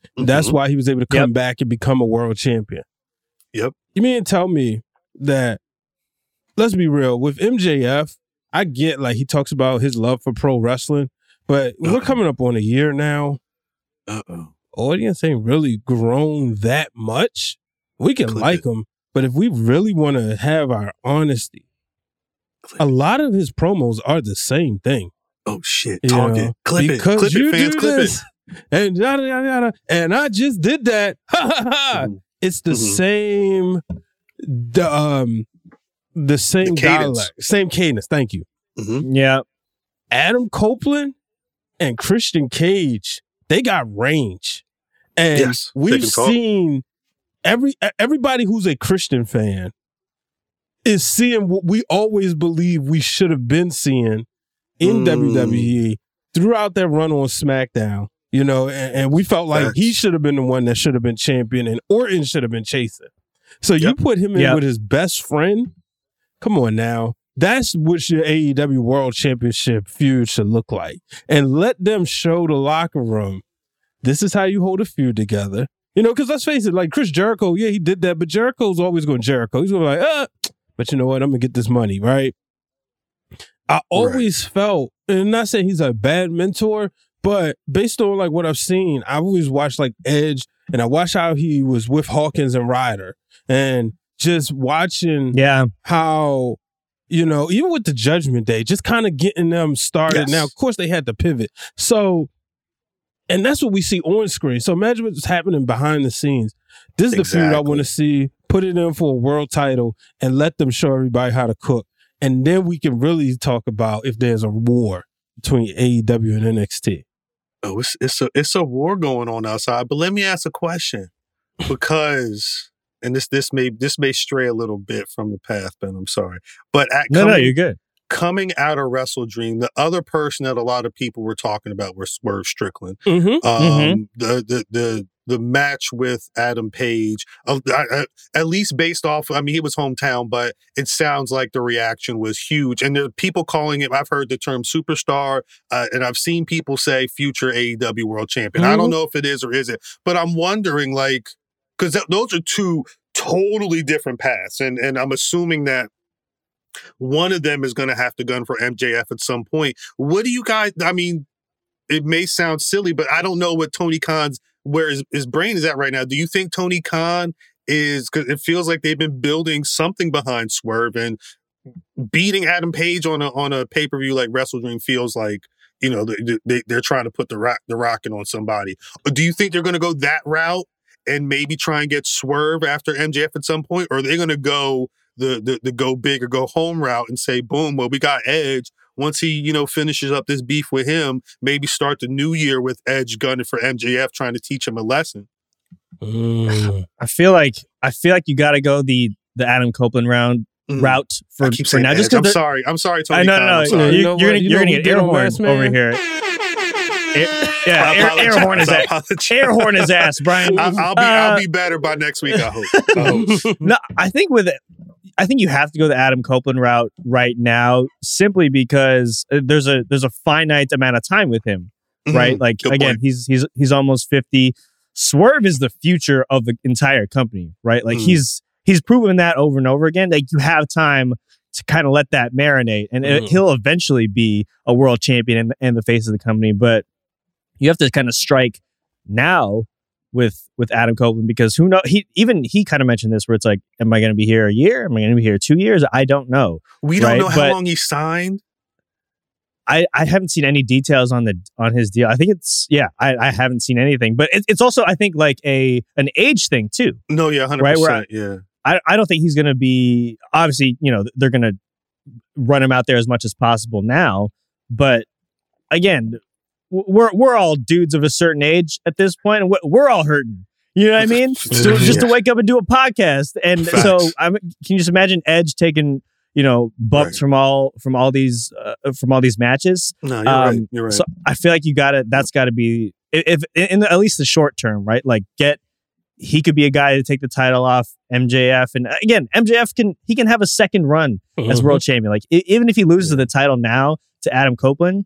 J: Mm-hmm. That's why he was able to come yep. back and become a world champion.
I: Yep.
J: You mean tell me that, let's be real, with MJF, I get like he talks about his love for pro wrestling, but Uh-oh. we're coming up on a year now.
I: Uh oh.
J: Audience ain't really grown that much. We can Clip like it. him, but if we really want to have our honesty, Clip a lot of his promos are the same thing.
I: Oh shit! Talk it, clip it, clip it, fans, clip this,
J: it. And yada yada yada. And I just did that. Ha ha ha! Mm-hmm. It's the mm-hmm. same, the um, the same the dialect, same cadence. Thank you.
H: Mm-hmm. Yeah.
J: Adam Copeland and Christian Cage, they got range, and yes, we've seen every everybody who's a Christian fan is seeing what we always believe we should have been seeing in mm. WWE throughout that run on SmackDown. You know, and, and we felt like he should have been the one that should have been champion, and Orton should have been chasing. So yep. you put him in yep. with his best friend. Come on now. That's what your AEW World Championship feud should look like. And let them show the locker room this is how you hold a feud together. You know, because let's face it, like Chris Jericho, yeah, he did that, but Jericho's always going Jericho. He's going to be like, ah, but you know what? I'm going to get this money, right? I always right. felt, and not saying he's a bad mentor, but based on like what I've seen, I always watched like Edge, and I watched how he was with Hawkins and Ryder, and just watching,
H: yeah,
J: how you know, even with the Judgment Day, just kind of getting them started. Yes. Now, of course, they had to pivot, so. And that's what we see on screen. So imagine what's happening behind the scenes. This is the exactly. feud I want to see. Put it in for a world title and let them show everybody how to cook and then we can really talk about if there's a war between AEW and NXT.
I: Oh, it's it's a it's a war going on outside. But let me ask a question, because and this this may this may stray a little bit from the path, Ben. I'm sorry, but at
H: no, coming, no, you're good.
I: Coming out of Wrestle Dream, the other person that a lot of people were talking about was Swerve Strickland.
H: Mm-hmm,
I: um,
H: mm-hmm.
I: The the the the match with Adam Page, uh, uh, at least based off, I mean, he was hometown, but it sounds like the reaction was huge. And there are people calling it, I've heard the term superstar, uh, and I've seen people say future AEW world champion. Mm-hmm. I don't mm-hmm. know if it is or isn't, but I'm wondering, like, because th- those are two totally different paths. And, and I'm assuming that one of them is going to have to gun for MJF at some point. What do you guys, I mean, it may sound silly, but I don't know what Tony Khan's where his, his brain is at right now. Do you think Tony Khan is because it feels like they've been building something behind Swerve and beating Adam Page on a on a pay per view like Wrestle Dream feels like you know, they, they, they're trying to put the rock, the rocket on somebody. Uh, do you think they're going to go that route and maybe try and get Swerve after MJF at some point, or are they going to go the, the the go big or go home route and say, boom, well, we got Edge. Once he, you know, finishes up this beef with him, maybe start the new year with Edge gunning for MJF, trying to teach him a lesson.
H: Mm. I feel like I feel like you got to go the the Adam Copeland round mm. route for, for now. Just
I: I'm sorry, I'm sorry, Tony. I
H: know, no, no,
I: no.
H: You, are gonna, you are gonna get air horn over here. Air, yeah, air, air, horn his ass. Air horn his ass, Brian.
I: I, will be, uh, I'll be better by next week. I hope. I hope.
H: no, I think with it, I think you have to go the Adam Copeland route right now, simply because uh, there's a there's a finite amount of time with him, mm-hmm. right? Like Good again, point. he's he's he's almost fifty. Swerve is the future of the entire company, right? Like mm. he's he's proven that over and over again. Like you have time to kind of let that marinate, and mm. it, he'll eventually be a world champion and, and the face of the company. But you have to kind of strike now with with Adam Copeland because who know he even he kind of mentioned this where it's like, am I going to be here a year? Am I going to be here two years? I don't know.
I: We don't know how but long he signed.
H: I, I haven't seen any details on the on his deal. I think it's yeah. I, I haven't seen anything, but it, it's also I think like a an age thing too.
I: No, yeah, hundred right? percent. Yeah,
H: I I don't think he's going to be obviously you know they're going to run him out there as much as possible now, but again, we're we're all dudes of a certain age at this point, and we're all hurting. You know what I mean? so just to wake up and do a podcast, and Facts. so I'm, can you just imagine Edge taking you know bumps right. from all from all these uh, from all these matches?
I: No, you're um, right. You're right.
H: So I feel like you got to that's got to be if, if in the, at least the short term, right? Like get he could be a guy to take the title off MJF, and uh, again, MJF can he can have a second run mm-hmm. as world champion. Like even if he loses yeah. the title now to Adam Copeland,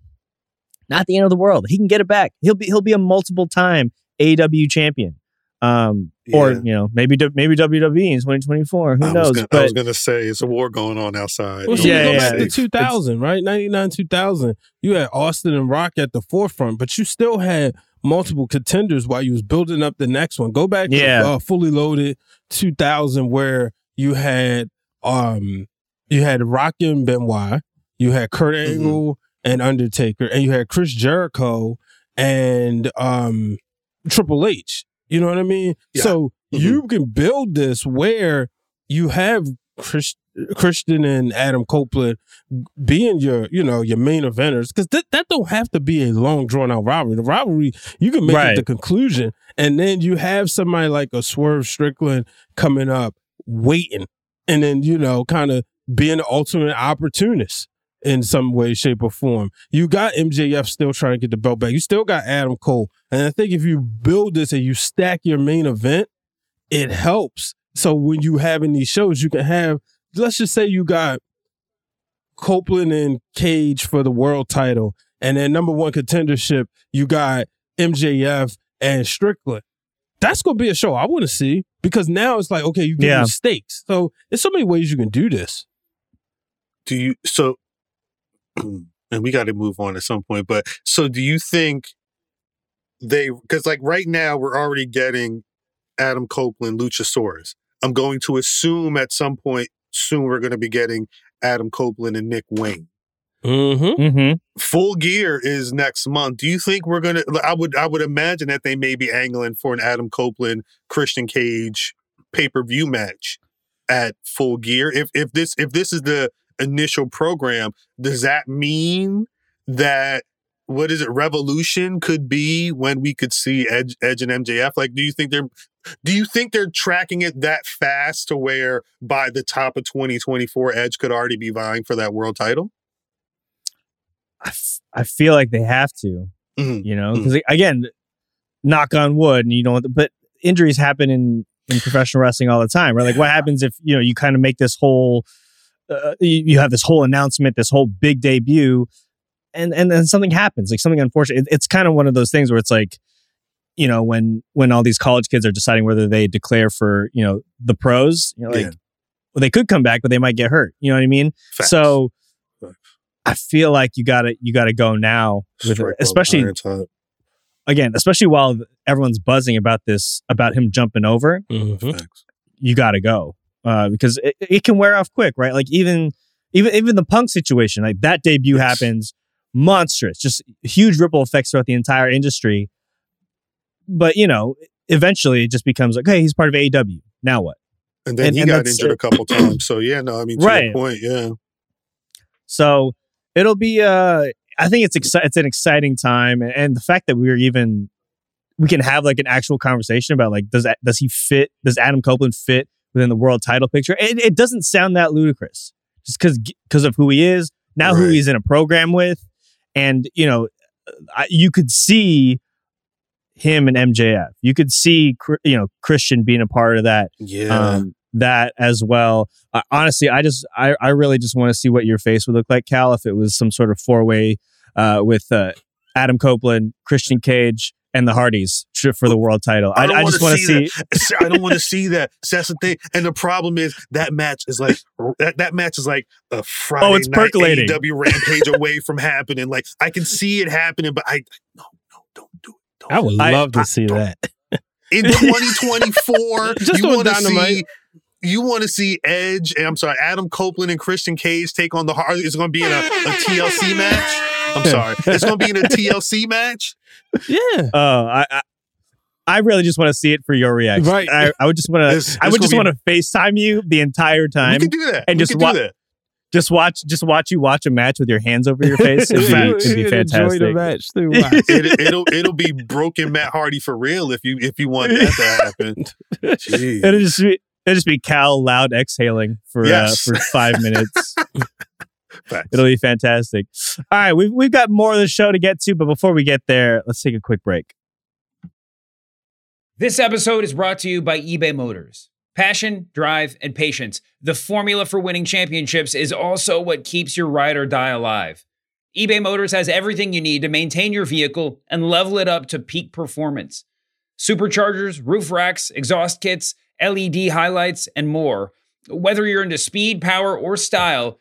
H: not the end of the world. He can get it back. He'll be he'll be a multiple time AW champion. Um, yeah. or you know maybe maybe WWE in 2024. Who
I: I
H: knows?
I: Gonna, but, I was gonna say it's a war going on outside.
J: Well, so yeah, go yeah, back to 2000, right? 99, 2000. You had Austin and Rock at the forefront, but you still had multiple contenders while you was building up the next one. Go back yeah. to uh, fully loaded 2000 where you had um you had Rock and Benoit, you had Kurt mm-hmm. Angle mm-hmm. And Undertaker, and you had Chris Jericho and um Triple H. You know what I mean? Yeah. So mm-hmm. you can build this where you have Chris, Christian and Adam Copeland being your, you know, your main eventers, because th- that don't have to be a long drawn out rivalry. The rivalry you can make right. it the conclusion, and then you have somebody like a Swerve Strickland coming up, waiting, and then you know, kind of being the ultimate opportunist in some way, shape, or form. You got MJF still trying to get the belt back. You still got Adam Cole. And I think if you build this and you stack your main event, it helps. So when you have in these shows, you can have, let's just say you got Copeland and Cage for the world title. And then number one contendership, you got MJF and Strickland. That's gonna be a show I want to see because now it's like, okay, you get yeah. stakes. So there's so many ways you can do this.
I: Do you so and we got to move on at some point. But so do you think they, because like right now we're already getting Adam Copeland, Luchasaurus. I'm going to assume at some point soon we're going to be getting Adam Copeland and Nick Wayne.
H: Mm-hmm. Mm-hmm.
I: Full gear is next month. Do you think we're gonna? I would. I would imagine that they may be angling for an Adam Copeland Christian Cage pay per view match at Full Gear. If if this if this is the initial program, does that mean that what is it revolution could be when we could see edge, edge and mjf like do you think they're do you think they're tracking it that fast to where by the top of 2024 edge could already be vying for that world title
H: I, f- I feel like they have to mm-hmm. you know because mm-hmm. again knock on wood and you know but injuries happen in in professional wrestling all the time right like what happens if you know you kind of make this whole uh, you, you, have this whole announcement, this whole big debut, and and then something happens, like something unfortunate. It, it's kind of one of those things where it's like, you know, when when all these college kids are deciding whether they declare for you know the pros, you know, like yeah. well, they could come back, but they might get hurt. You know what I mean? Facts. So. Facts. I feel like you got to you got to go now with especially again, especially while everyone's buzzing about this about him jumping over.
J: Mm-hmm.
H: You got to go uh, because it, it, can wear off quick, right? Like even even even the Punk situation, like that debut yes. happens. monstrous, just huge ripple effects throughout the entire industry. But you know, eventually it just becomes like, hey, he's part of AEW. Now what?
I: And then
H: And-
I: he
H: and
I: got injured
H: it.
I: a couple times. So yeah, no, I mean to
H: Right.
I: your point, yeah.
H: So it'll be uh I think it's exci- it's an exciting time and, and the fact that we're even we can have like an actual conversation about like does that, does he fit does Adam Copeland fit within the world title picture? It, it doesn't sound that ludicrous just cuz cuz of who he is, now who he's in a program with and you know I, you could see him and MJF. You could see you know Christian being a part of that
I: Yeah.
H: um, that as well. Uh, honestly, I just I, I really just want to see what your face would look like, Khal, if it was some sort of four way uh, with uh, Adam Copeland, Christian Cage, and the Hardys for the world title. I,
I: don't
H: I just
I: wanna
H: want to see.
I: I don't want to see that. So that's the thing. And the problem is that match is like that, that match is like a Friday
H: Oh, it's
I: night
H: percolating.
I: AEW rampage away from happening. Like I can see it happening, but I no, no, don't do it. Don't
J: I would
H: I-
J: love to see that.
I: in 2024
J: Just
I: you
J: on
I: want to
J: Dynamite.
I: see you want to see Edge and I'm sorry Adam Copeland and Christian Cage take on the hard it's going to be in a, a TLC match I'm sorry it's going to be in a TLC match
J: Yeah.
H: Oh, I, I I really just want to see it for your reaction.
J: Right.
H: I, I would just want
I: It's-
H: to. I would just want to FaceTime you the entire
I: we
H: time.
I: can do that
H: and
I: we
H: just
I: can
H: wa-
I: do that
H: Just watch, just watch you watch a match with your hands over your face. It'd be, it'd be
J: You'd Enjoy the match too. Wow.
I: it, it'll it'll be broken Matt Hardy for real if you if you want that to happen Jeez.
H: It'll just be it'll just be Khal loud exhaling for
I: Yes.
H: uh, for five minutes.
I: Facts.
H: It'll be fantastic. All right, we've we've got more of the show to get to, but before we get there, let's take a quick break.
C: This episode is brought to you by eBay Motors. Passion, drive, and patience. The formula for winning championships is also what keeps your ride or die alive. eBay Motors has everything you need to maintain your vehicle and level it up to peak performance. Superchargers, roof racks, exhaust kits, LED highlights, and more. Whether you're into speed, power, or style,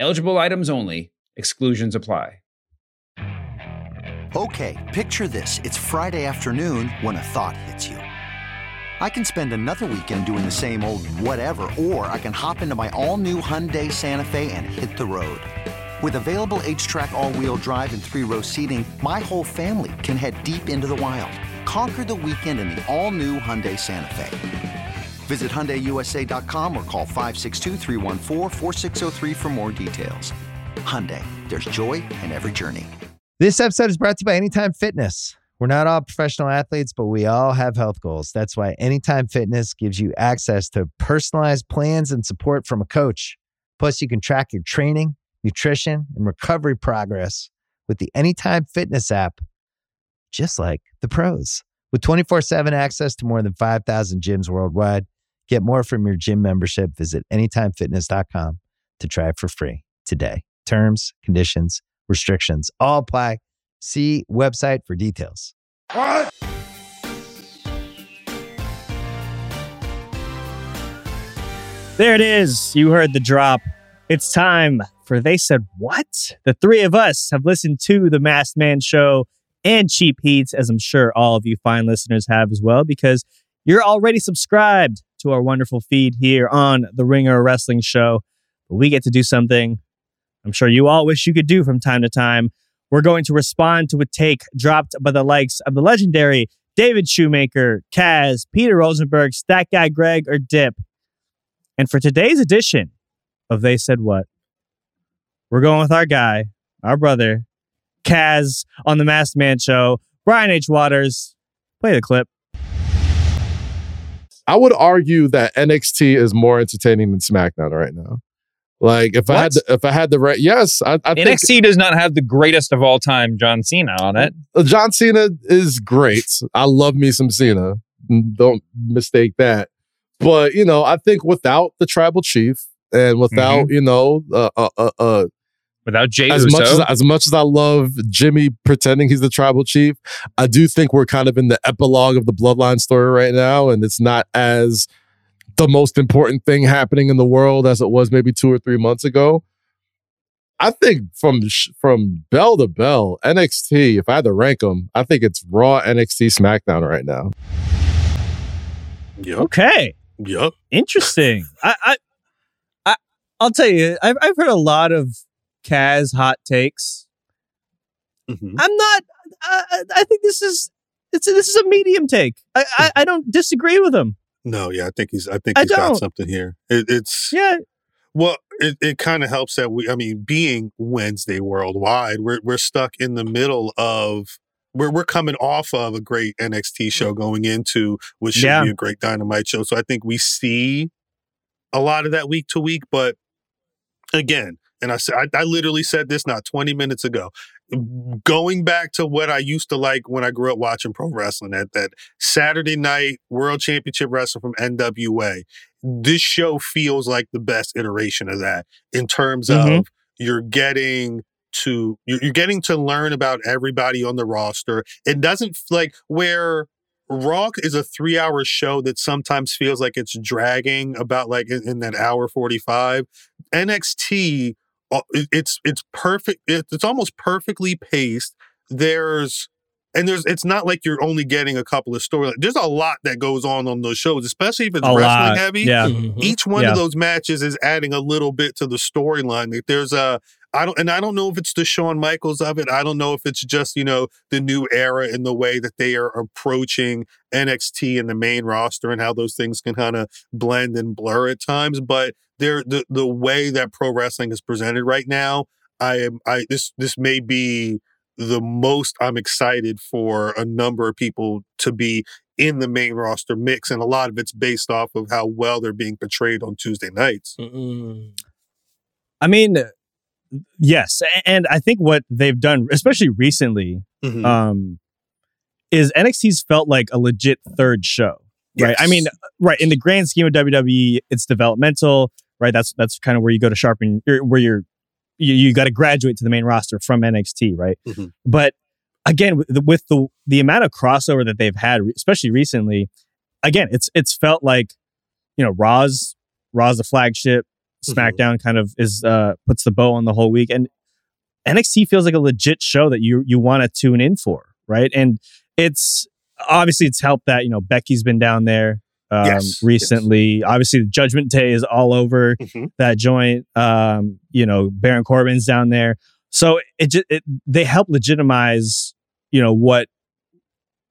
C: Eligible items only, exclusions apply.
K: Okay, picture this. It's Friday afternoon when a thought hits you. I can spend another weekend doing the same old whatever, or I can hop into my all new Hyundai Santa Fe and hit the road. With available HTRAC, all wheel drive, and three row seating, my whole family can head deep into the wild. Conquer the weekend in the all new Hyundai Santa Fe. Visit HyundaiUSA.com or call 562-314-4603 for more details. Hyundai, there's joy in every journey.
D: This episode is brought to you by Anytime Fitness. We're not all professional athletes, but we all have health goals. That's why Anytime Fitness gives you access to personalized plans and support from a coach. Plus, you can track your training, nutrition, and recovery progress with the Anytime Fitness app, just like the pros. With 24 7 access to more than 5,000 gyms worldwide, get more from your gym membership. Visit AnytimeFitness.com to try it for free today. Terms, conditions, restrictions all apply. See website for details.
H: There it is. You heard the drop. It's time for They Said What? The three of us have listened to The Masked Man Show and Cheap Heats, as I'm sure all of you fine listeners have as well, because you're already subscribed to our wonderful feed here on The Ringer Wrestling Show. We get to do something I'm sure you all wish you could do from time to time. We're going to respond to a take dropped by the likes of the legendary David Shoemaker, Kaz, Peter Rosenberg, Stat Guy Greg, or Dip. And for today's edition of They Said What, we're going with our guy, our brother, Kaz on the Masked Man Show. Brian H. Waters, play the clip.
L: I would argue that NXT is more entertaining than SmackDown right now. Like if I had
M: What?
L: the, if I had the right, yes, I, I think
M: NXT does not have the greatest of all time John Cena on it.
L: uh, John Cena is great. I love me some Cena. Don't mistake that. But you know, I think without the tribal chief and without
M: Mm-hmm.
L: you know, uh, uh, uh, uh
M: without Jey
L: as
M: Uso.
L: much as as much as I love Jimmy pretending he's the tribal chief, I do think we're kind of in the epilogue of the bloodline story right now, and it's not as the most important thing happening in the world as it was maybe two or three months ago. I think from from bell to bell, NXT. If I had to rank them, I think it's Raw, NXT, SmackDown right now.
I: Yep.
H: Okay.
I: Yep.
H: Interesting. I, I, I, I'll tell you, I've, I've heard a lot of Kaz hot takes.
I: Mhm.
H: I'm not. I, I think this is it's this is a medium take. I, I, I don't disagree with him.
I: No, yeah, I think he's. I think
H: I
I: he's got something here. It, it's
H: Yeah.
I: Well, it, it kind of helps that we. I mean, being Wednesday worldwide, we're we're stuck in the middle of. We're we're coming off of a great NXT show going into what should
H: Yeah.
I: be a great Dynamite show. So I think we see a lot of that week to week. But again, and I said I, I literally said this not 20 minutes ago. Going back to what I used to like when I grew up watching pro wrestling, that that Saturday night World Championship Wrestling from NWA. This show feels like the best iteration of that in terms
H: Mhm.
I: of you're getting to you're, getting to learn about everybody on the roster. It doesn't like where Raw is a three hour show that sometimes feels like it's dragging about like in, in that hour 45. NXT, it's it's perfect. It's almost perfectly paced. There's and there's it's not like you're only getting a couple of stories. There's a lot that goes on on those shows, especially if it's
H: A
I: wrestling
H: lot.
I: heavy.
H: Yeah. Mm-hmm.
I: Each one
H: Yeah.
I: of those matches is adding a little bit to the storyline. Like there's a I don't and I don't know if it's the Shawn Michaels of it. I don't know if it's just, you know, the new era in the way that they are approaching NXT and the main roster and how those things can kind of blend and blur at times. But they're the the way that pro wrestling is presented right now, I am I this this may be the most I'm excited for a number of people to be in the main roster mix. And a lot of it's based off of how well they're being portrayed on Tuesday nights.
H: I mean, yes, and I think what they've done, especially recently,
I: Mhm.
H: um, is NXT's felt like a legit third show, right? I mean, right in the grand scheme of WWE, it's developmental, right? That's that's kind of where you go to sharpen, where you're you, you got to graduate to the main roster from NXT, right?
I: Mhm.
H: But again, with the, with the the amount of crossover that they've had, especially recently, again, it's it's felt like you know Raw's Raw's the flagship. SmackDown kind of is uh puts the bow on the whole week, and NXT feels like a legit show that you you want to tune in for, right? And it's obviously it's helped that you know Becky's been down there um,
I: Yes,
H: recently. Obviously, the Judgment Day is all over
I: Mhm.
H: that joint. Um, you know, Baron Corbin's down there, so it just it, they help legitimize you know what.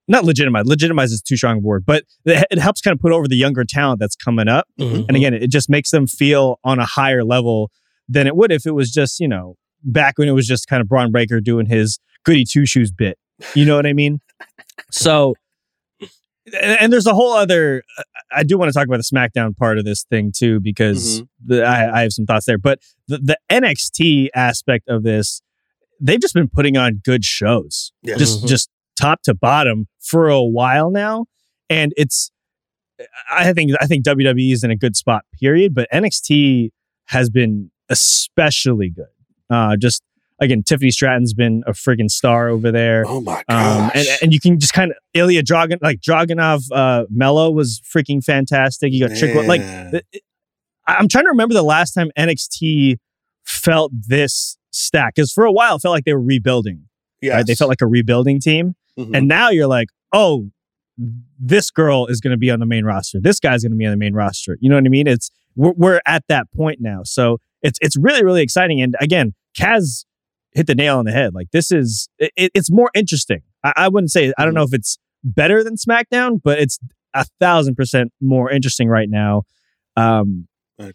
H: Not legitimize. Legitimize is too strong a word, but it, it helps kind of put over the younger talent that's coming up. And again, it just makes them feel on a higher level than it would if it was just, you know, back when it was just kind of Bron Breakker doing his goody two shoes bit. You know what I mean? So, and, and there's a whole other, I do want to talk about the SmackDown part of this thing too, because the, I, I have some thoughts there. But the, the NXT aspect of this, they've just been putting on good shows,
I: Yes.
H: just,
I: Mhm.
H: just top to bottom for a while now. And it's, I think I think WWE is in a good spot, period. But NXT has been especially good. Uh, just again, Tiffany Stratton's been a friggin' star over there.
I: Oh my
H: Um, and and you can just kind of Ilja Dragon like Dragunov uh, Mello was freaking fantastic. You got Trick like it- I'm trying to remember the last time NXT felt this stack because for a while it felt like they were rebuilding. Right? They felt like a rebuilding team,
I: Mhm.
H: and now you're like, oh, this girl is going to be on the main roster. This guy's going to be on the main roster. You know what I mean? It's we're, we're at that point now, so it's it's really really exciting. And again, Kaz hit the nail on the head. Like this is it, it's more interesting. I, I wouldn't say I don't know if it's better than SmackDown, but it's a thousand percent more interesting right now. Um,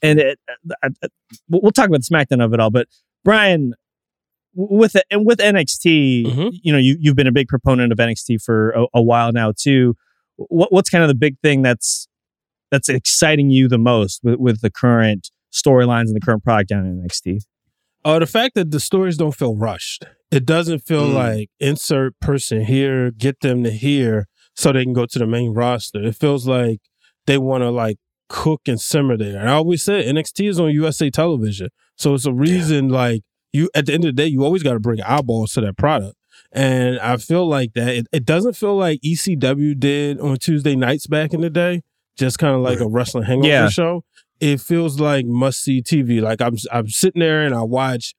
H: and it, uh, uh, we'll we'll talk about the SmackDown of it all. But Brian, with it, and with NXT, you know, you you've been a big proponent of NXT for a, a while now too. What what's kind of the big thing that's that's exciting you the most with, with the current storylines and the current product down in NXT?
J: Oh, the fact that the stories don't feel rushed. It doesn't feel
H: Mm.
J: like insert person here, get them to here so they can go to the main roster. It feels like they want to like cook and simmer there. And I always say NXT is on USA television. So it's a reason like you at the end of the day, you always got to bring eyeballs to that product. And I feel like that it, it doesn't feel like ECW did on Tuesday nights back in the day, just kind of like a wrestling hangover
H: Yeah.
J: show. It feels like must see TV. Like I'm I'm sitting there and I watch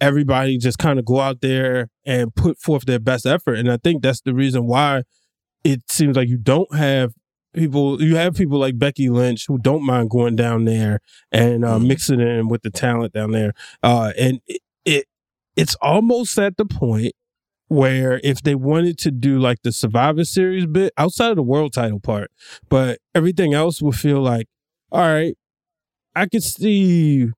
J: everybody just kind of go out there and put forth their best effort. And I think that's the reason why it seems like you don't have people you have people like Becky Lynch who don't mind going down there and uh, mixing in with the talent down there. Uh, and it, it it's almost at the point where if they wanted to do like the Survivor Series bit outside of the world title part, but everything else would feel like, all right, I could see,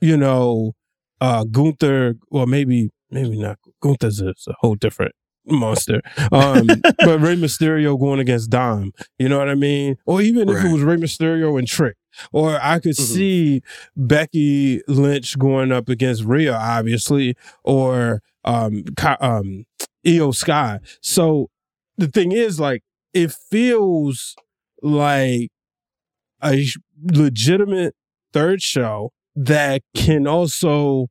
J: you know, uh Gunther, or maybe maybe not. Gunther's a, a whole different monster. Um, but Rey Mysterio going against Dom, you know what I mean? Or even if it was Rey Mysterio and Trick. Or I could see Becky Lynch going up against Rhea, obviously, or um, um, Iyo Sky. So the thing is, like, it feels like a legitimate third show that can also,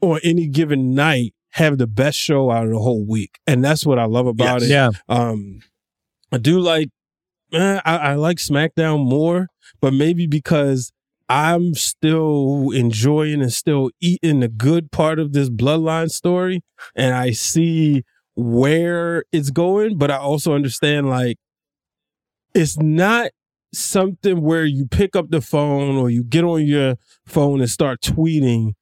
J: on any given night, have the best show out of the whole week. And that's what I love about
H: Yes.
J: it.
H: Yeah.
J: Um, I do like, eh, I, I like SmackDown more, but maybe because I'm still enjoying and still eating the good part of this bloodline story, and I see where it's going, but I also understand like it's not something where you pick up the phone or you get on your phone and start tweeting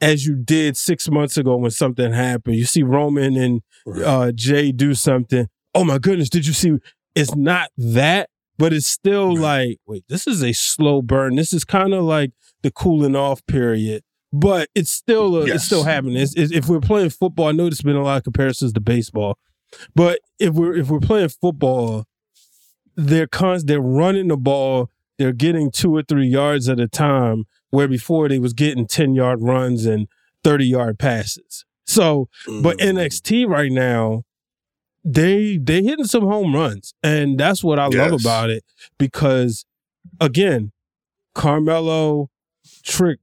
J: as you did six months ago when something happened. You see Roman and uh, Jey do something. Oh my goodness, did you see? It's not that, but it's still like, wait, this is a slow burn. This is kind of like the cooling off period. But it's still a, it's still happening. It's, it's- if we're playing football, I know there's been a lot of comparisons to baseball, but if we're if we're playing football, they're cons- they're running the ball, they're getting two or three yards at a time, where before they was getting 10 yard runs and 30 yard passes. So, but mm. NXT right now, they they hitting some home runs. And that's what I love about it. Because again, Carmelo, Trick,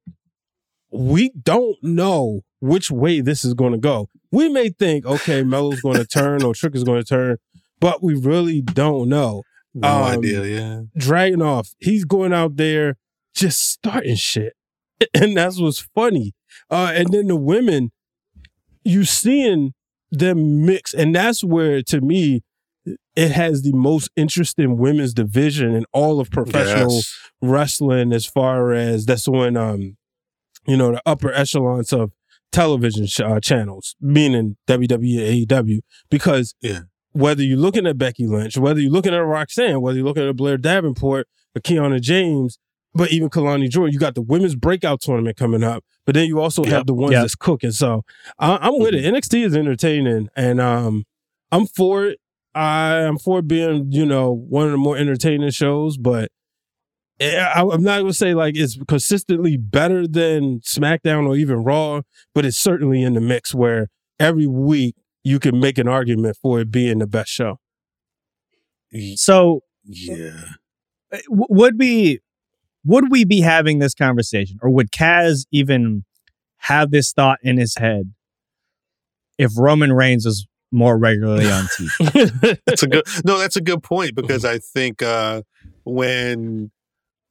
J: we don't know which way this is going to go. We may think, okay, Melo's going to turn or Trick is going to turn, but we really don't know.
I: No
J: Um,
I: idea, yeah.
J: Dragunov, he's going out there just starting shit. And that's what's funny. Uh, and then the women, you seeing them mix, and that's where to me it has the most interesting women's division in all of professional
I: Yes.
J: wrestling as far as that's when, um you know the upper echelons of television sh- uh, channels meaning WWE AEW because
I: Yeah.
J: whether you're looking at Becky Lynch whether you're looking at Roxanne whether you're looking at Blair Davenport or Kiana James but even Kelani Jordan you got the women's breakout tournament coming up but then you also have the ones
H: Yep.
J: that's cooking so I, I'm with it NXT is entertaining and um I'm for it I am for it being, you know, one of the more entertaining shows, but eh, I, I'm not gonna say like it's consistently better than SmackDown or even Raw, but it's certainly in the mix where every week you can make an argument for it being the best show.
H: So
I: Yeah.
H: w- would we would we be having this conversation or would Kaz even have this thought in his head if Roman Reigns was more regularly on TV?
I: that's a good no that's a good point because i think uh when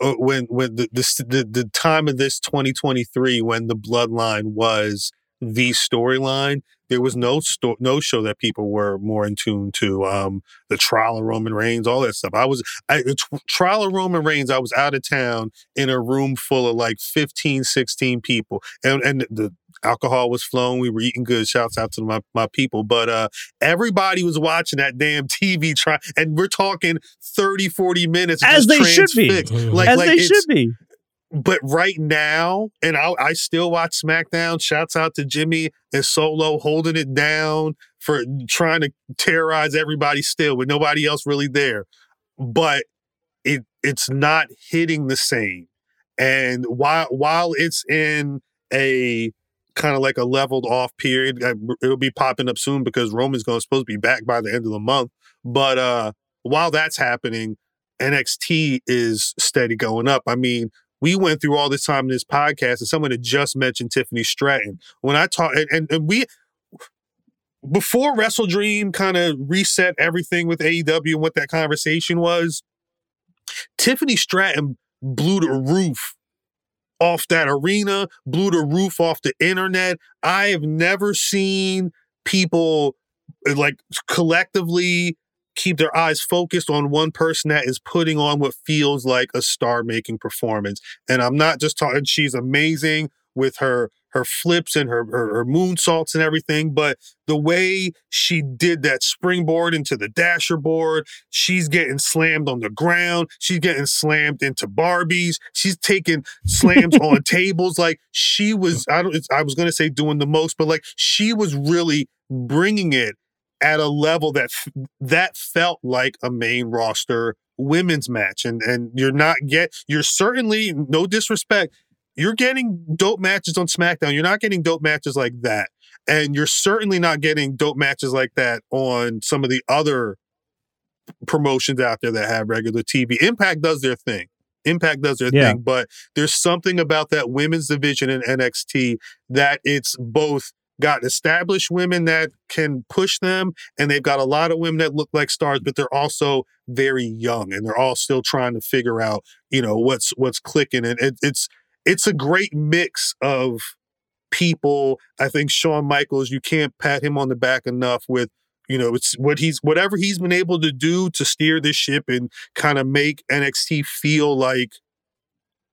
I: uh, when when the, the the the time of this 2023 when the bloodline was the storyline there was no sto- no show that people were more in tune to um the trial of roman reigns all that stuff. I was I, the tw- trial of roman reigns i was out of town in a room full of like 15 16 people. And and the alcohol was flowing we were eating good. Shouts out to my, my people. But uh everybody was watching that damn tv try and we're talking 30 40 minutes
H: As
I: just
H: they should be.
I: like,
H: As
I: like
H: they should be.
I: But right now, and I, I still watch SmackDown. Shouts out to Jimmy and Solo holding it down for trying to terrorize everybody still, with nobody else really there. But it it's not hitting the same. And while while it's in a kind of like a leveled off period, uh, it'll be popping up soon because Roman's going to supposed to be back by the end of the month. But uh while that's happening, NXT is steady going up. I mean, we went through all this time in this podcast, and someone had just mentioned Tiffany Stratton. When I talk, and, and, and we before Wrestle Dream kind of reset everything with AEW and what that conversation was, Tiffany Stratton blew the roof off that arena, blew the roof off the internet. I have never seen people like collectively keep their eyes focused on one person that is putting on what feels like a star making performance. And I'm not just talking, she's amazing with her her flips and her, her her moonsaults and everything, but the way she did that springboard into the dasher board, she's getting slammed on the ground, she's getting slammed into Barbies, she's taking slams on tables. Like she was, I don't, I was gonna say doing the most, but like she was really bringing it at a level that that felt like a main roster women's match and and you're not get you're certainly no disrespect you're getting dope matches on SmackDown. You're not getting dope matches like that. And you're certainly not getting dope matches like that on some of the other promotions out there that have regular TV. Impact does their thing. Impact does their yeah. thing, but there's something about that women's division in NXT that it's both got established women that can push them and they've got a lot of women that look like stars but they're also very young and they're all still trying to figure out you know what's what's clicking and it, it's it's a great mix of people. I think Shawn Michaels, you can't pat him on the back enough with, you know, it's what he's whatever he's been able to do to steer this ship and kind of make NXT feel like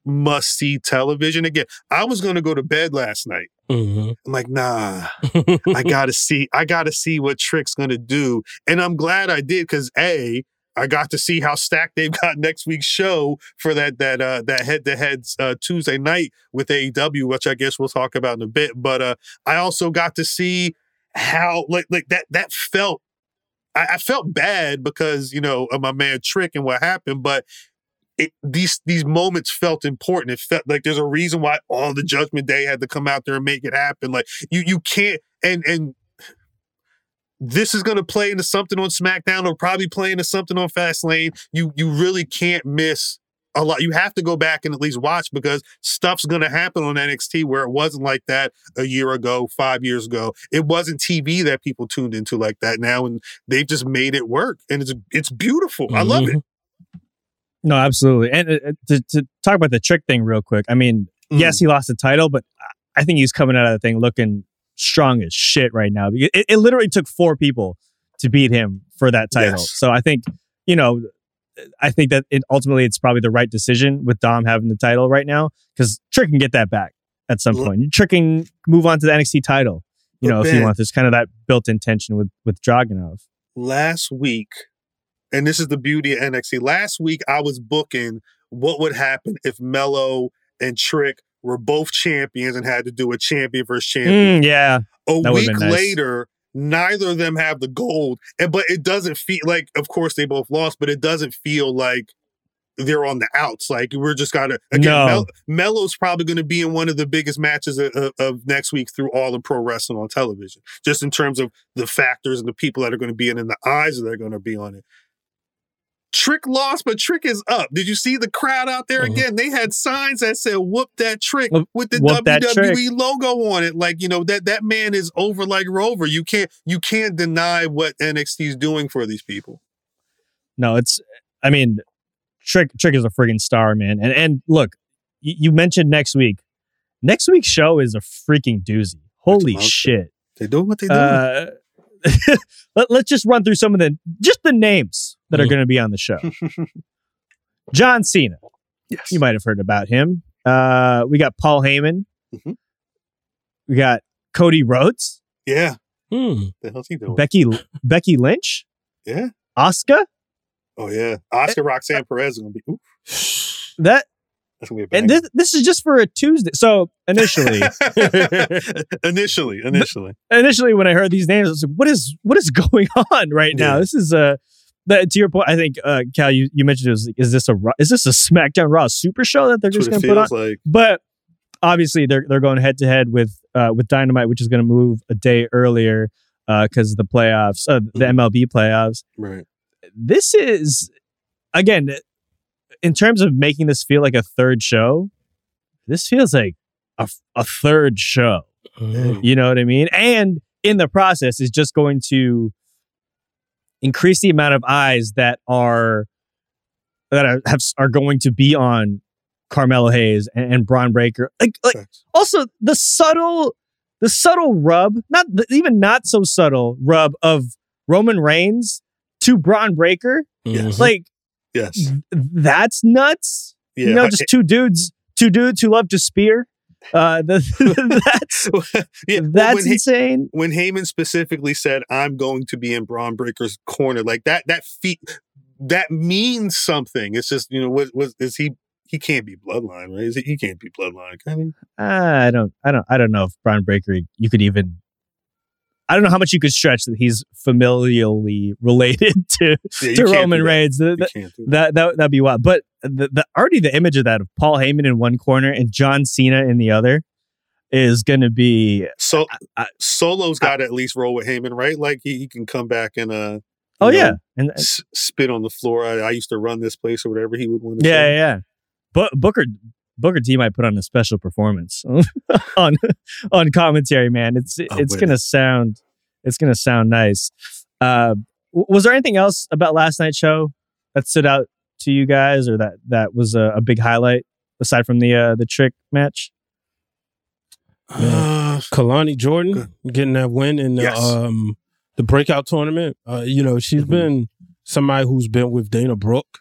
I: must see television again. I was going to go to bed last night. Mm-hmm. I'm like, nah, I gotta see, I gotta see what Trick's gonna do. And I'm glad I did because A, I got to see how stacked they've got next week's show for that that uh, that head to head uh, Tuesday night with AEW, which I guess we'll talk about in a bit. But uh, I also got to see how like like that that felt. I, I felt bad because you know of my man Trick and what happened, but it, these these moments felt important. It felt like there's a reason why all the Judgment Day had to come out there and make it happen. Like you you can't and and this is going to play into something on SmackDown or probably play into something on Fastlane. You you really can't miss a lot. You have to go back and at least watch because stuff's going to happen on NXT where it wasn't like that a year ago, five years ago. It wasn't TV that people tuned into like that now, and they've just made it work, and it's it's beautiful. Mm-hmm. I love it.
H: No, absolutely. And uh, to, to talk about the trick thing real quick, I mean, mm. yes, he lost the title, but I think he's coming out of the thing looking strong as shit right now. It, it literally took four people to beat him for that title. Yes. So I think, you know, I think that it, ultimately it's probably the right decision with Dom having the title right now because Trick can get that back at some point. Trick can move on to the NXT title, you know, ben, if you want. There's kind of that built-in tension with with Dragunov.
I: Last week, and this is the beauty of NXT. Last week I was booking what would happen if Melo and Trick were both champions and had to do a champion versus champion.
H: Mm, yeah.
I: A week nice. later, neither of them have the gold. And but it doesn't feel like, of course, they both lost, but it doesn't feel like they're on the outs. Like we're just gotta again. No. Mel- Melo's probably going to be in one of the biggest matches of, of, of, next week through all the pro wrestling on television, just in terms of the factors and the people that are going to be in and the eyes that are going to be on it. Trick lost, but Trick is up. Did you see the crowd out there mm-hmm. again? They had signs that said "Whoop that Trick" with the Whoop WWE logo on it. Like you know that that man is over like Rover. You can't you can't deny what NXT is doing for these people.
H: No, it's. I mean, Trick Trick is a friggin' star, man. And and look, you, you mentioned next week. Next week's show is a freaking doozy. Holy shit!
I: They do what they do. Uh,
H: Let, us just run through some of the just the names that are going to be on the show. John Cena.
I: Yes.
H: You might have heard about him. Uh, we got Paul Heyman. Mm-hmm. We got Cody Rhodes.
I: Yeah.
H: Hmm.
I: The hell's he doing?
H: Becky Becky Lynch.
I: Yeah.
H: Asuka.
I: Oh yeah. Asuka Roxanne Perez is gonna be
H: oof. that and this, this is just for a Tuesday. So initially,
I: initially, initially,
H: initially, when I heard these names, I was like, "What is what is going on right now?" Yeah. This is a. Uh, to your point, I think uh, Khal, you, you mentioned it was is this a is this a SmackDown Raw Super Show that they're That's just going to put on?
I: Like.
H: But obviously, they're they're going head to head with uh, with Dynamite, which is going to move a day earlier because uh, the playoffs, uh, the MLB mm-hmm. playoffs.
I: Right.
H: This is again in terms of making this feel like a third show, this feels like a, a third show.
J: Mm-hmm.
H: You know what I mean? And in the process is just going to increase the amount of eyes that are that are have, are going to be on Carmelo Hayes and, and Bron Breakker. Like, like also the subtle the subtle rub, not the, even not so subtle rub of Roman Reigns to Bron Breakker.
I: Yes.
H: Like
I: yes,
H: that's nuts.
I: Yeah,
H: you know, just two dudes, two dudes who love to spear. Uh, the, that's
I: yeah,
H: that's
I: when Hey-
H: insane.
I: when Heyman specifically said, "I'm going to be in Bron Breakker's corner," like that, that feat, that means something. It's just you know, what was is he? He can't be bloodline, right? Is he, he can't be bloodline, can he?
H: Uh, I don't, I don't, I don't know if Bron Breakker you could even. I don't know how much you could stretch that he's familially related to,
I: Yeah,
H: to Roman. Reigns. That, that. that, that, that'd be wild. But the, the already the image of that of Paul Heyman in one corner and John Cena in the other is going to be.
I: So Solo's got to at least roll with Heyman, right? Like he, he can come back and uh,
H: Oh
I: know,
H: yeah, and
I: s- spit on the floor. I, I used to run this place or whatever. He would want the
H: yeah, yeah, yeah. But Booker Booker T might put on a special performance on on commentary. Man, it's
I: Oh,
H: it's gonna
I: it.
H: sound it's gonna sound nice. Uh, was there anything else about last night's show that stood out to you guys, or that that was a, a big highlight aside from the uh, the trick match?
J: Man, Kelani Jordan getting that win in the
I: Yes.
J: um the breakout tournament. Uh, you know, she's
I: Mm-hmm.
J: been somebody who's been with Dana Brooke.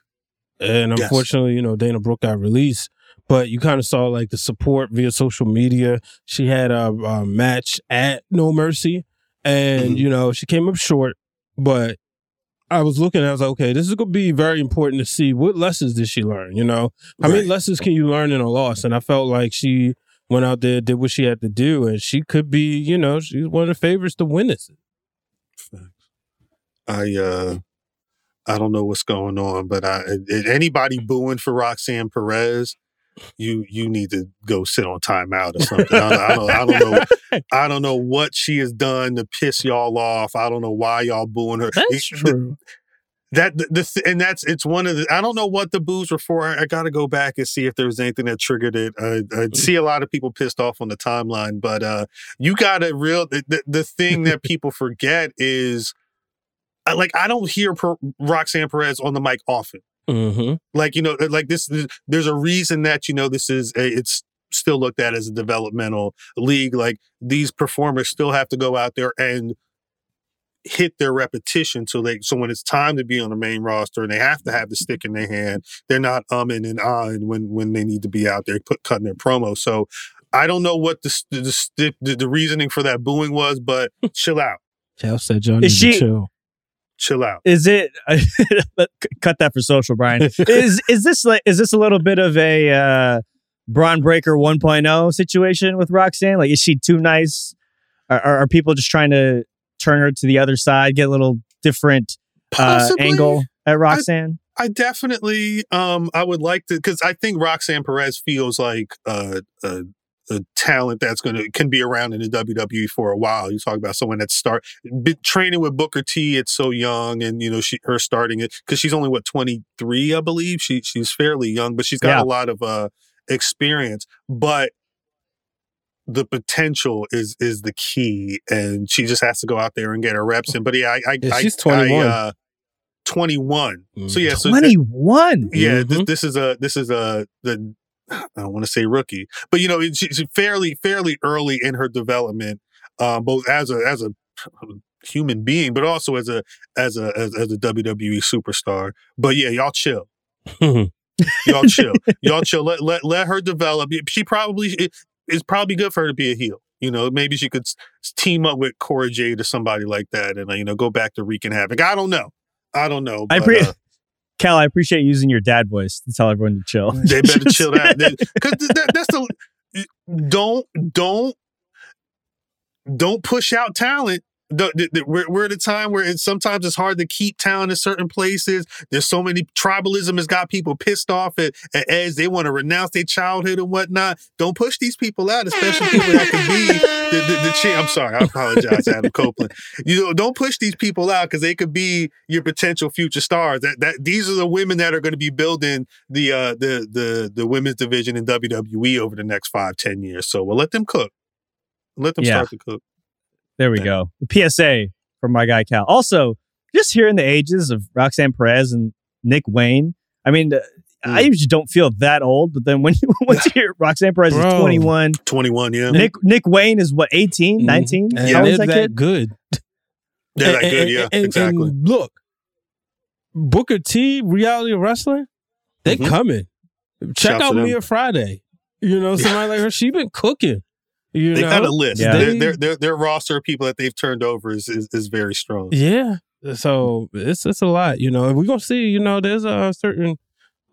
J: And
I: Yes.
J: unfortunately, you know, Dana Brooke got released. But you kind of saw like the support via social media. She had a, a match at No Mercy, and
I: Mm-hmm.
J: you know she came up short. But I was looking, I was like, okay, this is going to be very important to see what lessons did she learn. You know, how many lessons can you learn in a loss? And I felt like she went out there, did what she had to do, and she could be, you know, she's one of the favorites to win this.
I: I uh I don't know what's going on, but I anybody booing for Roxanne Perez, you you need to go sit on timeout or something. I, don't- I don't I don't know I don't know what she has done to piss y'all off. I don't know why y'all booing her.
J: That's
I: It-
J: true.
I: That the, the and that's it's one of the I don't know what the boos were for. I, I got to go back and see if there was anything that triggered it. I, I see a lot of people pissed off on the timeline, but uh you got to real the, the the thing that people forget is like I don't hear per, Roxanne Perez on the mic often.
J: Mm-hmm.
I: Like you know, like this. There's a reason that you know this is a, it's still looked at as a developmental league. Like these performers still have to go out there and hit their repetition so they so when it's time to be on the main roster and they have to have the stick in their hand, they're not umming and ahhing when when they need to be out there put cutting their promo. So I don't know what the the the, the, the reasoning for that booing was, but chill out,
J: Khal said y'all need
H: Is
J: to
H: she-
J: chill.
I: Chill out.
H: Is it? cut that for social, Brian. is is this like is this a little bit of a uh, Bron Breakker 1.0 situation with Roxanne? Like, is she too nice? Are, are, are people just trying to turn her to the other side, get a little different uh, angle at Roxanne?
I: I definitely um I would like to because I think Roxanne Perez feels like uh, a a talent that's gonna can be around in the WWE for a while. You talk about someone that start training with Booker T. It's so young, and you know she her starting it because she's only what twenty three, I believe. She she's fairly young, but she's got
H: Yeah.
I: a lot of uh experience. But the potential is is the key, and she just has to go out there and get her reps in. But yeah, I, I,
J: Yeah,
I: I
J: she's
I: I,
J: 21.
I: uh, 21.
J: Mm.
I: So yeah, so that-
H: 21.
I: yeah,
J: Mhm.
I: this, this is a this is a the I don't want to say rookie, but you know she's fairly fairly early in her development, um, both as a as a human being, but also as a as a as, as a WWE superstar. But yeah, y'all chill, y'all chill, y'all chill. Let let let her develop. She probably it, it's probably good for her to be a heel. You know, maybe she could s- team up with Cora Jade or somebody like that, and uh, you know go back to wreaking havoc. I don't know. I don't know.
H: I
I: but,
H: pre-
I: uh,
H: Khal, I appreciate using your dad voice to tell everyone to chill.
I: they better chill out because that, that's the don't don't don't push out talent the, the, the- we're, we're at a time where it's, sometimes it's hard to keep talent in certain places. There's so many tribalism has got people pissed off at, at Edge. They want to renounce their childhood and whatnot. Don't push these people out, especially people that could be the, the, the cha- I'm sorry, I apologize, Adam Copeland. You know, don't push these people out because they could be your potential future stars. That that these are the women that are going to be building the uh the the the women's division in WWE over the next five ten years. So we'll let them cook. Let them
H: Yeah.
I: start to cook.
H: There we go. The PSA from my guy Khal. Also, just hearing the ages of Roxanne Perez and Nick Wayne. I mean, uh, I
I: Mm.
H: usually don't feel that old, but then when you once you hear Roxanne Perez is
J: Bro.
H: 21,
I: 21, yeah.
H: Nick Nick Wayne is what 18, 19?
J: And
H: How old is
J: they're
H: that
J: that
H: kid?
J: good.
I: They're that good, yeah,
J: and-
I: exactly.
J: and look, Booker T, reality wrestling, they
I: Mhm.
J: coming. Check
I: Shouts
J: out
I: to them.
J: Mia Friday. You know, somebody like her, she been cooking. You
I: They
J: know?
I: got a list.
H: Yeah.
I: Their,
J: They-
I: their, their, their roster of people that they've turned over is, is, is very strong.
J: Yeah. So it's it's a lot, you know. We're gonna see, you know, there's a certain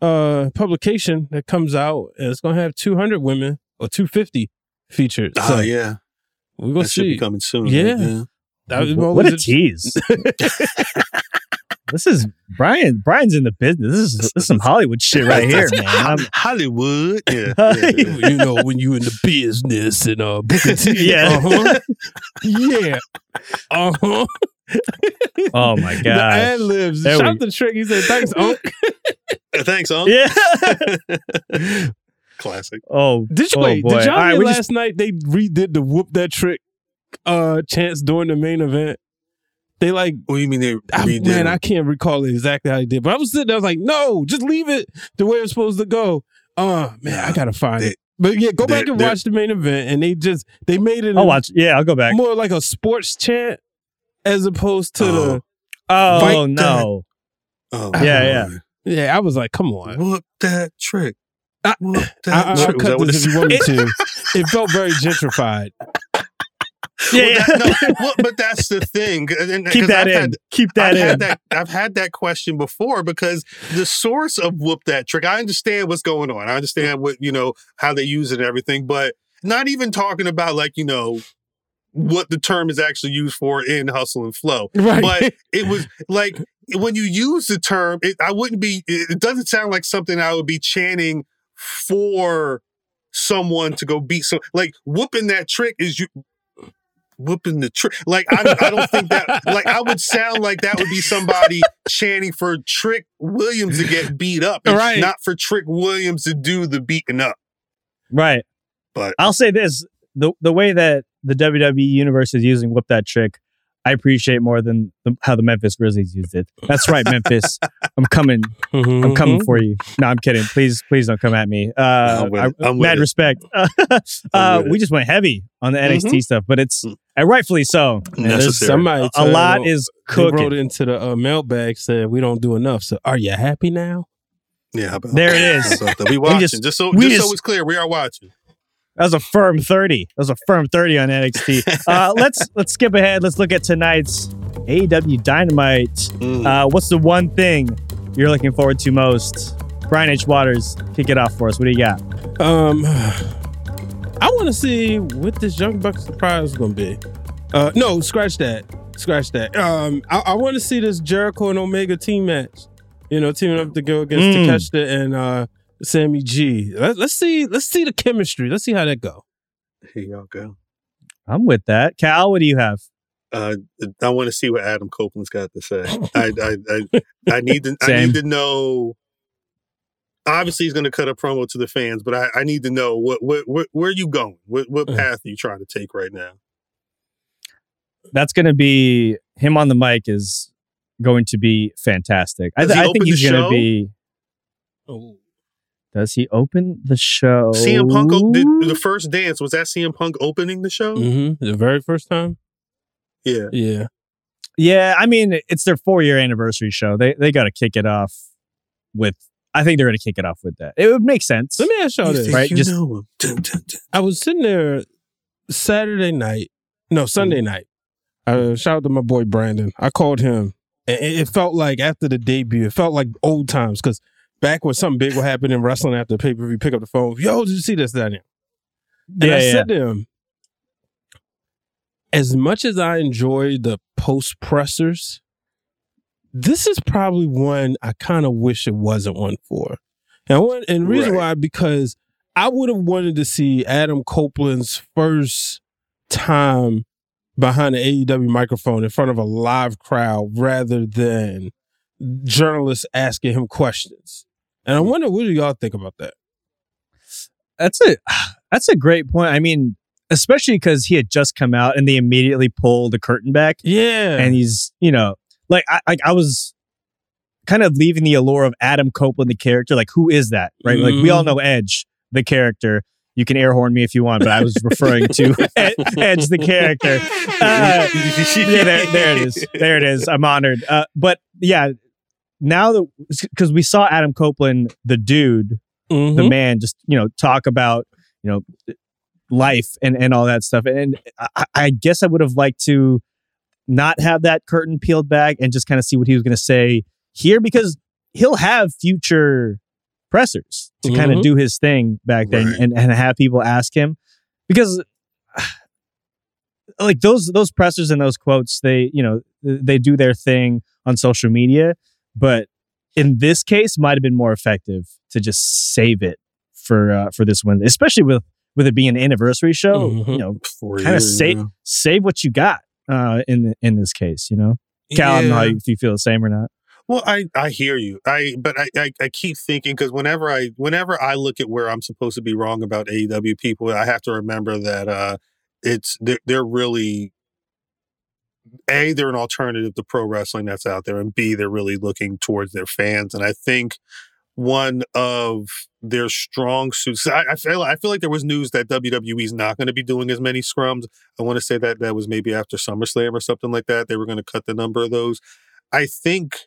J: uh publication that comes out and it's gonna have 200 women or 250 featured.
I: Ah,
J: So
I: yeah.
J: we're gonna
I: That should
J: see.
I: be coming soon.
J: Yeah. That was
H: What
J: always
H: a tease. this is Brian. Brian's in the business. This is this is some Hollywood shit right here, man. I'm-
I: Hollywood. Yeah. yeah, yeah.
J: you know, when you in the business and uh Booker T.
H: Yeah.
J: Uh-huh. Yeah. Uh-huh.
H: oh my
J: The
H: god.
J: ad libs.
H: There
J: Shout
H: we-
J: out to Trick. He said, thanks, Unc.
I: Thanks, Unc.
H: Yeah.
I: Classic.
H: Oh,
J: Did you
H: oh
J: wait?
H: boy.
J: Did y'all
H: All right,
J: last
H: just-
J: night they redid the whoop that trick uh chance during the main event? They like
I: What do you mean they
J: I,
I: redid
J: man,
I: it?
J: I can't recall exactly how they did, but I was sitting there, I was like, no, just leave it the way it's supposed to go. Uh man, I gotta find
I: They-
J: it. But yeah, go back and watch the main event, and they just they made it
H: I'll
J: in
H: watch. Yeah, I'll go back.
J: more like a sports chant as opposed to the
H: Oh
I: Fight
H: no.
I: Oh,
H: Yeah, yeah.
J: yeah. I was like, come on,
I: Whoop that trick.
J: I-
I: Whoop
J: I,
I: that
J: I,
I: trick.
J: will cut this if you want me to. It felt very gentrified.
H: Yeah,
I: Well, that- no, well, but that's the thing. and-
H: Keep that
I: I've
H: in.
I: had-
H: Keep that
I: I've
H: in.
I: had that. I've had that question before because the source of whoop that trick. I understand what's going on. I understand what you know how they use it and everything, but not even talking about like you know what the term is actually used for in hustle and flow.
J: Right.
I: But it was like when you use the term, it, I wouldn't be. It it doesn't sound like something I would be chanting for someone to go beat. So like whooping that trick is you whooping the trick. Like I, I don't think that. Like I would sound like that would be somebody chanting for Trick Williams to get beat up,
J: Right.
I: Not for Trick Williams to do the beating up.
H: Right.
I: But
H: I'll say this: the the way that the WWE universe is using "Whip That Trick," I appreciate more than the, how the Memphis Grizzlies used it. That's right, Memphis. I'm coming. I'm
J: Mm-hmm.
H: coming for you. No, I'm kidding. Please, please don't come at me. Uh,
I: I'm with it.
H: I-
I: I'm with
H: mad
I: it.
H: respect. uh,
I: with
H: we
I: it.
H: just went heavy on the NXT
I: Mhm.
H: stuff, but it's
I: Mm.
H: And rightfully so.
I: Necessary.
J: somebody
H: A, a
J: told-
H: lot is
J: They wrote
H: cooking.
J: into the uh, mailbag said we don't do enough. So are you happy now?
I: Yeah, how about
H: There it is.
I: that?
H: is.
I: How about? We watching.
H: just-
I: just, so
H: we
I: just, so it's clear, we are watching.
H: That was a firm thirty. That was a firm thirty on NXT. Uh, let's let's skip ahead. Let's look at tonight's AEW Dynamite.
I: Mm.
H: Uh, what's the one thing you're looking forward to most? Brian H. Waters, kick it off for us. What do you got?
J: Um, I want to see what this Young Buck surprise is going to be. Uh, no, scratch that. Scratch that. Um, I, I want to see this Jericho and Omega team match. You know, teaming up to go against
H: Mm.
J: Takeshita and uh, Sammy G. Let, let's see. Let's see the chemistry. Let's see how that go.
I: Here y'all go.
H: I'm with that. Khal, what do you have?
I: Uh, I want to see what Adam Copeland's got to say. I, I, I, I need to. I need to know. Obviously, he's going to cut a promo to the fans, but I, I need to know what, what, what, where are you going? What, what
J: Mm.
I: path are you trying to take right now?
H: That's going to be him on the mic is going to be fantastic. I, th-
I: he
H: I think he's going to be.
J: Oh.
H: Does he open the show?
I: CM Punk o- did the first dance. Was that CM Punk opening the show?
J: Mm-hmm. The very first time.
I: Yeah.
J: Yeah.
H: Yeah, I mean it's their four year anniversary show. They they got to kick it off with. I think they're going to kick it off with that. It would make sense.
J: Let me ask y'all
I: You
J: this.
H: right,
I: you
H: just-
I: know him. Dun, dun, dun.
J: I was sitting there Saturday night, no Sunday night. Uh, shout out to my boy Brandon. I called him, and it, it felt like after the debut, it felt like old times because back when something big would happen in wrestling after pay per view, pick up the phone. Yo, did you see this? That and
H: Yeah,
J: I
H: yeah.
J: said to him, as much as I enjoy the post pressers, this is probably one I kind of wish it wasn't one for. And one and the reason
I: Right.
J: why because I would have wanted to see Adam Copeland's first time behind the AEW microphone in front of a live crowd rather than journalists asking him questions. And I mm. wonder what do y'all think about that?
H: That's a that's a great point. I mean, especially because he had just come out and they immediately pulled the curtain back.
J: Yeah,
H: and he's you know like I like I was kind of leaving the allure of Adam Copeland the character. Like who is that? Right? Like we all
J: Mhm.
H: know Edge the character. You can air horn me if you want, but I was referring to Ed- Edge the character. Uh, yeah, there, there it is. There it is. I'm honored. Uh, but yeah, now that because we saw Adam Copeland, the dude, the
J: Mhm.
H: man, just you know talk about you know life and and all that stuff, and I, I guess I would have liked to not have that curtain peeled back and just kind of see what he was going to say here because he'll have future pressers to kind of do his thing back then
I: Right.
H: and, and have people ask him because like those those pressers and those quotes they you know they do their thing on social media but in this case might have been more effective to just save it for uh, for this one especially with with it being an anniversary show
J: Mhm.
H: you know kind of save
I: now.
H: save what you got uh in in this case you know? Khal i don't know how you, if you feel the same or not.
I: Well, I I hear you. I but I I, I keep thinking because whenever I whenever I look at where I'm supposed to be wrong about AEW people, I have to remember that uh it's they're, they're really a they're an alternative to pro wrestling that's out there, and b they're really looking towards their fans, and I think one of their strong suits. I, I feel I feel like there was news that WWE's not going to be doing as many scrums. I want to say that that was maybe after SummerSlam or something like that. They were going to cut the number of those. I think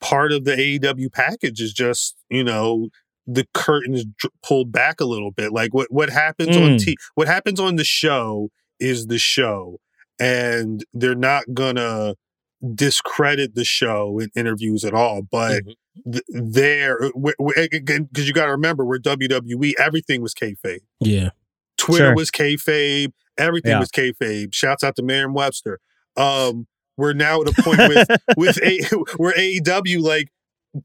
I: part of the AEW package is just you know the curtain is dr- pulled back a little bit. Like what what happens on
H: Mm.
I: t- what happens on the show is the show, and they're not gonna discredit the show in interviews at all. But th- there, because you got to remember, we're WWE. Everything was kayfabe.
J: Yeah.
I: Twitter
H: Sure.
I: was kayfabe. Everything
H: Yeah.
I: was kayfabe. Shouts out to Merriam Webster. Um, we're now at a point with with a where AEW like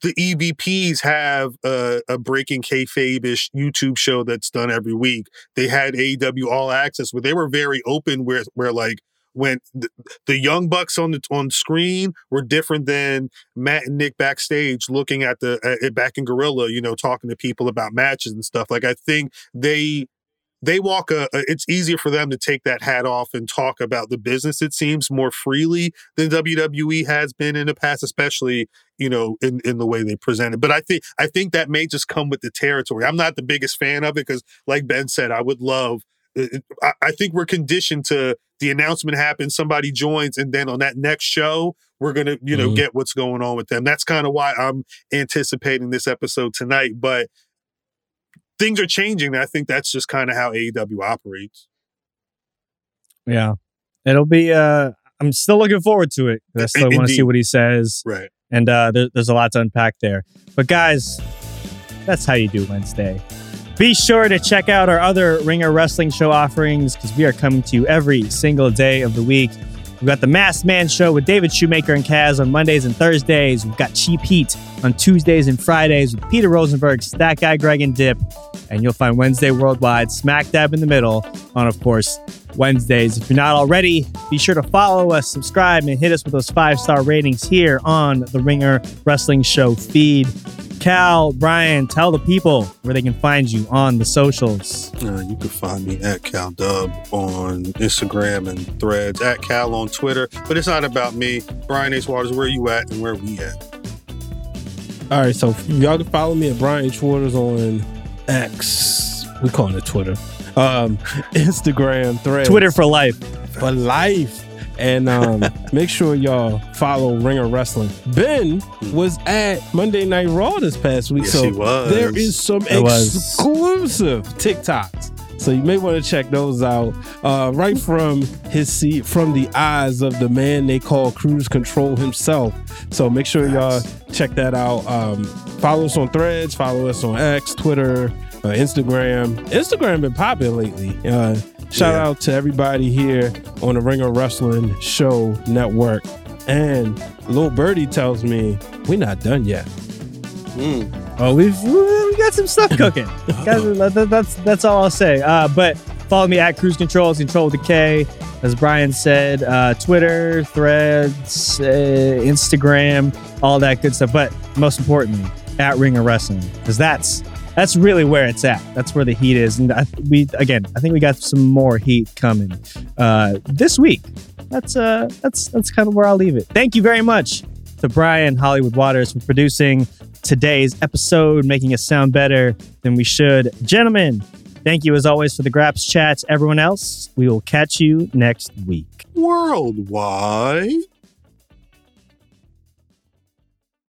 I: the EVPs have a, a breaking kayfabe-ish YouTube show that's done every week. They had AEW All Access where they were very open where where like when the, the young bucks on the on screen were different than Matt and Nick backstage looking at the back in Gorilla, you know, talking to people about matches and stuff. Like I think they they walk a, a- it's easier for them to take that hat off and talk about the business it seems more freely than WWE has been in the past especially you know in in the way they present it but I think I think that may just come with the territory I'm not the biggest fan of it because like Ben said I would love I, I think we're conditioned to the announcement happens somebody joins and then on that next show we're gonna you know
J: Mhm.
I: get what's going on with them that's kind of why I'm anticipating this episode tonight but things are changing. I think that's just kind of how AEW operates.
H: yeah it'll be uh i'm still looking forward to it. i still want to see what he says
I: Right.
H: and uh there, there's a lot to unpack there but guys that's how you do wednesday be sure to check out our other ringer wrestling show offerings because we are coming to you every single day of the week we've got the masked man show with david shoemaker and kaz on mondays and thursdays we've got cheap heat on tuesdays and fridays with peter rosenberg stat guy greg and dip and you'll find wednesday worldwide smack dab in the middle on of course Wednesdays. If you're not already, be sure to follow us, subscribe, and hit us with those five star ratings here on the Ringer Wrestling Show feed. Khal, Brian, tell the people where they can find you on the socials.
I: Uh, you can find me at Cal Dub on Instagram and threads, at Cal on Twitter. But it's not about me. Brian H. Waters, where you at and where we at?
J: All right, so y'all can follow me at Brian H. Waters on X. We calling it Twitter. Um, Instagram, threads.
H: Twitter for life.
J: For life. And um, make sure y'all follow Ringer Wrestling. Ben was at Monday Night Raw this past week,
I: Yes,
J: so
I: he was.
J: there is some
H: I was.
J: exclusive TikToks. So you may want to check those out. Uh, right from his seat, from the eyes of the man they call Cruz Control himself. So make sure y'all check that out. Um, follow us on Threads. Follow us on X, Twitter, uh, Instagram. Instagram been popping lately. Uh, Shout out to everybody here on the Ringer Wrestling Show Network. And Lil Birdie tells me we're not done yet.
H: Oh, we've we got some stuff cooking. Guys, that's that's all I'll say. Uh, but follow me at Cruise Controls, Control with the K. As Brian said, uh, Twitter, Threads, uh, Instagram, all that good stuff. But most importantly, at Ringer Wrestling, because that's that's really where it's at. That's where the heat is. And I, we again, I think we got some more heat coming uh, this week. That's uh, that's that's kind of where I'll leave it. Thank you very much to Brian Hollywood Waters for producing today's episode, making us sound better than we should. Gentlemen, thank you as always for the Graps chats. Everyone else, we will catch you next week.
I: Worldwide.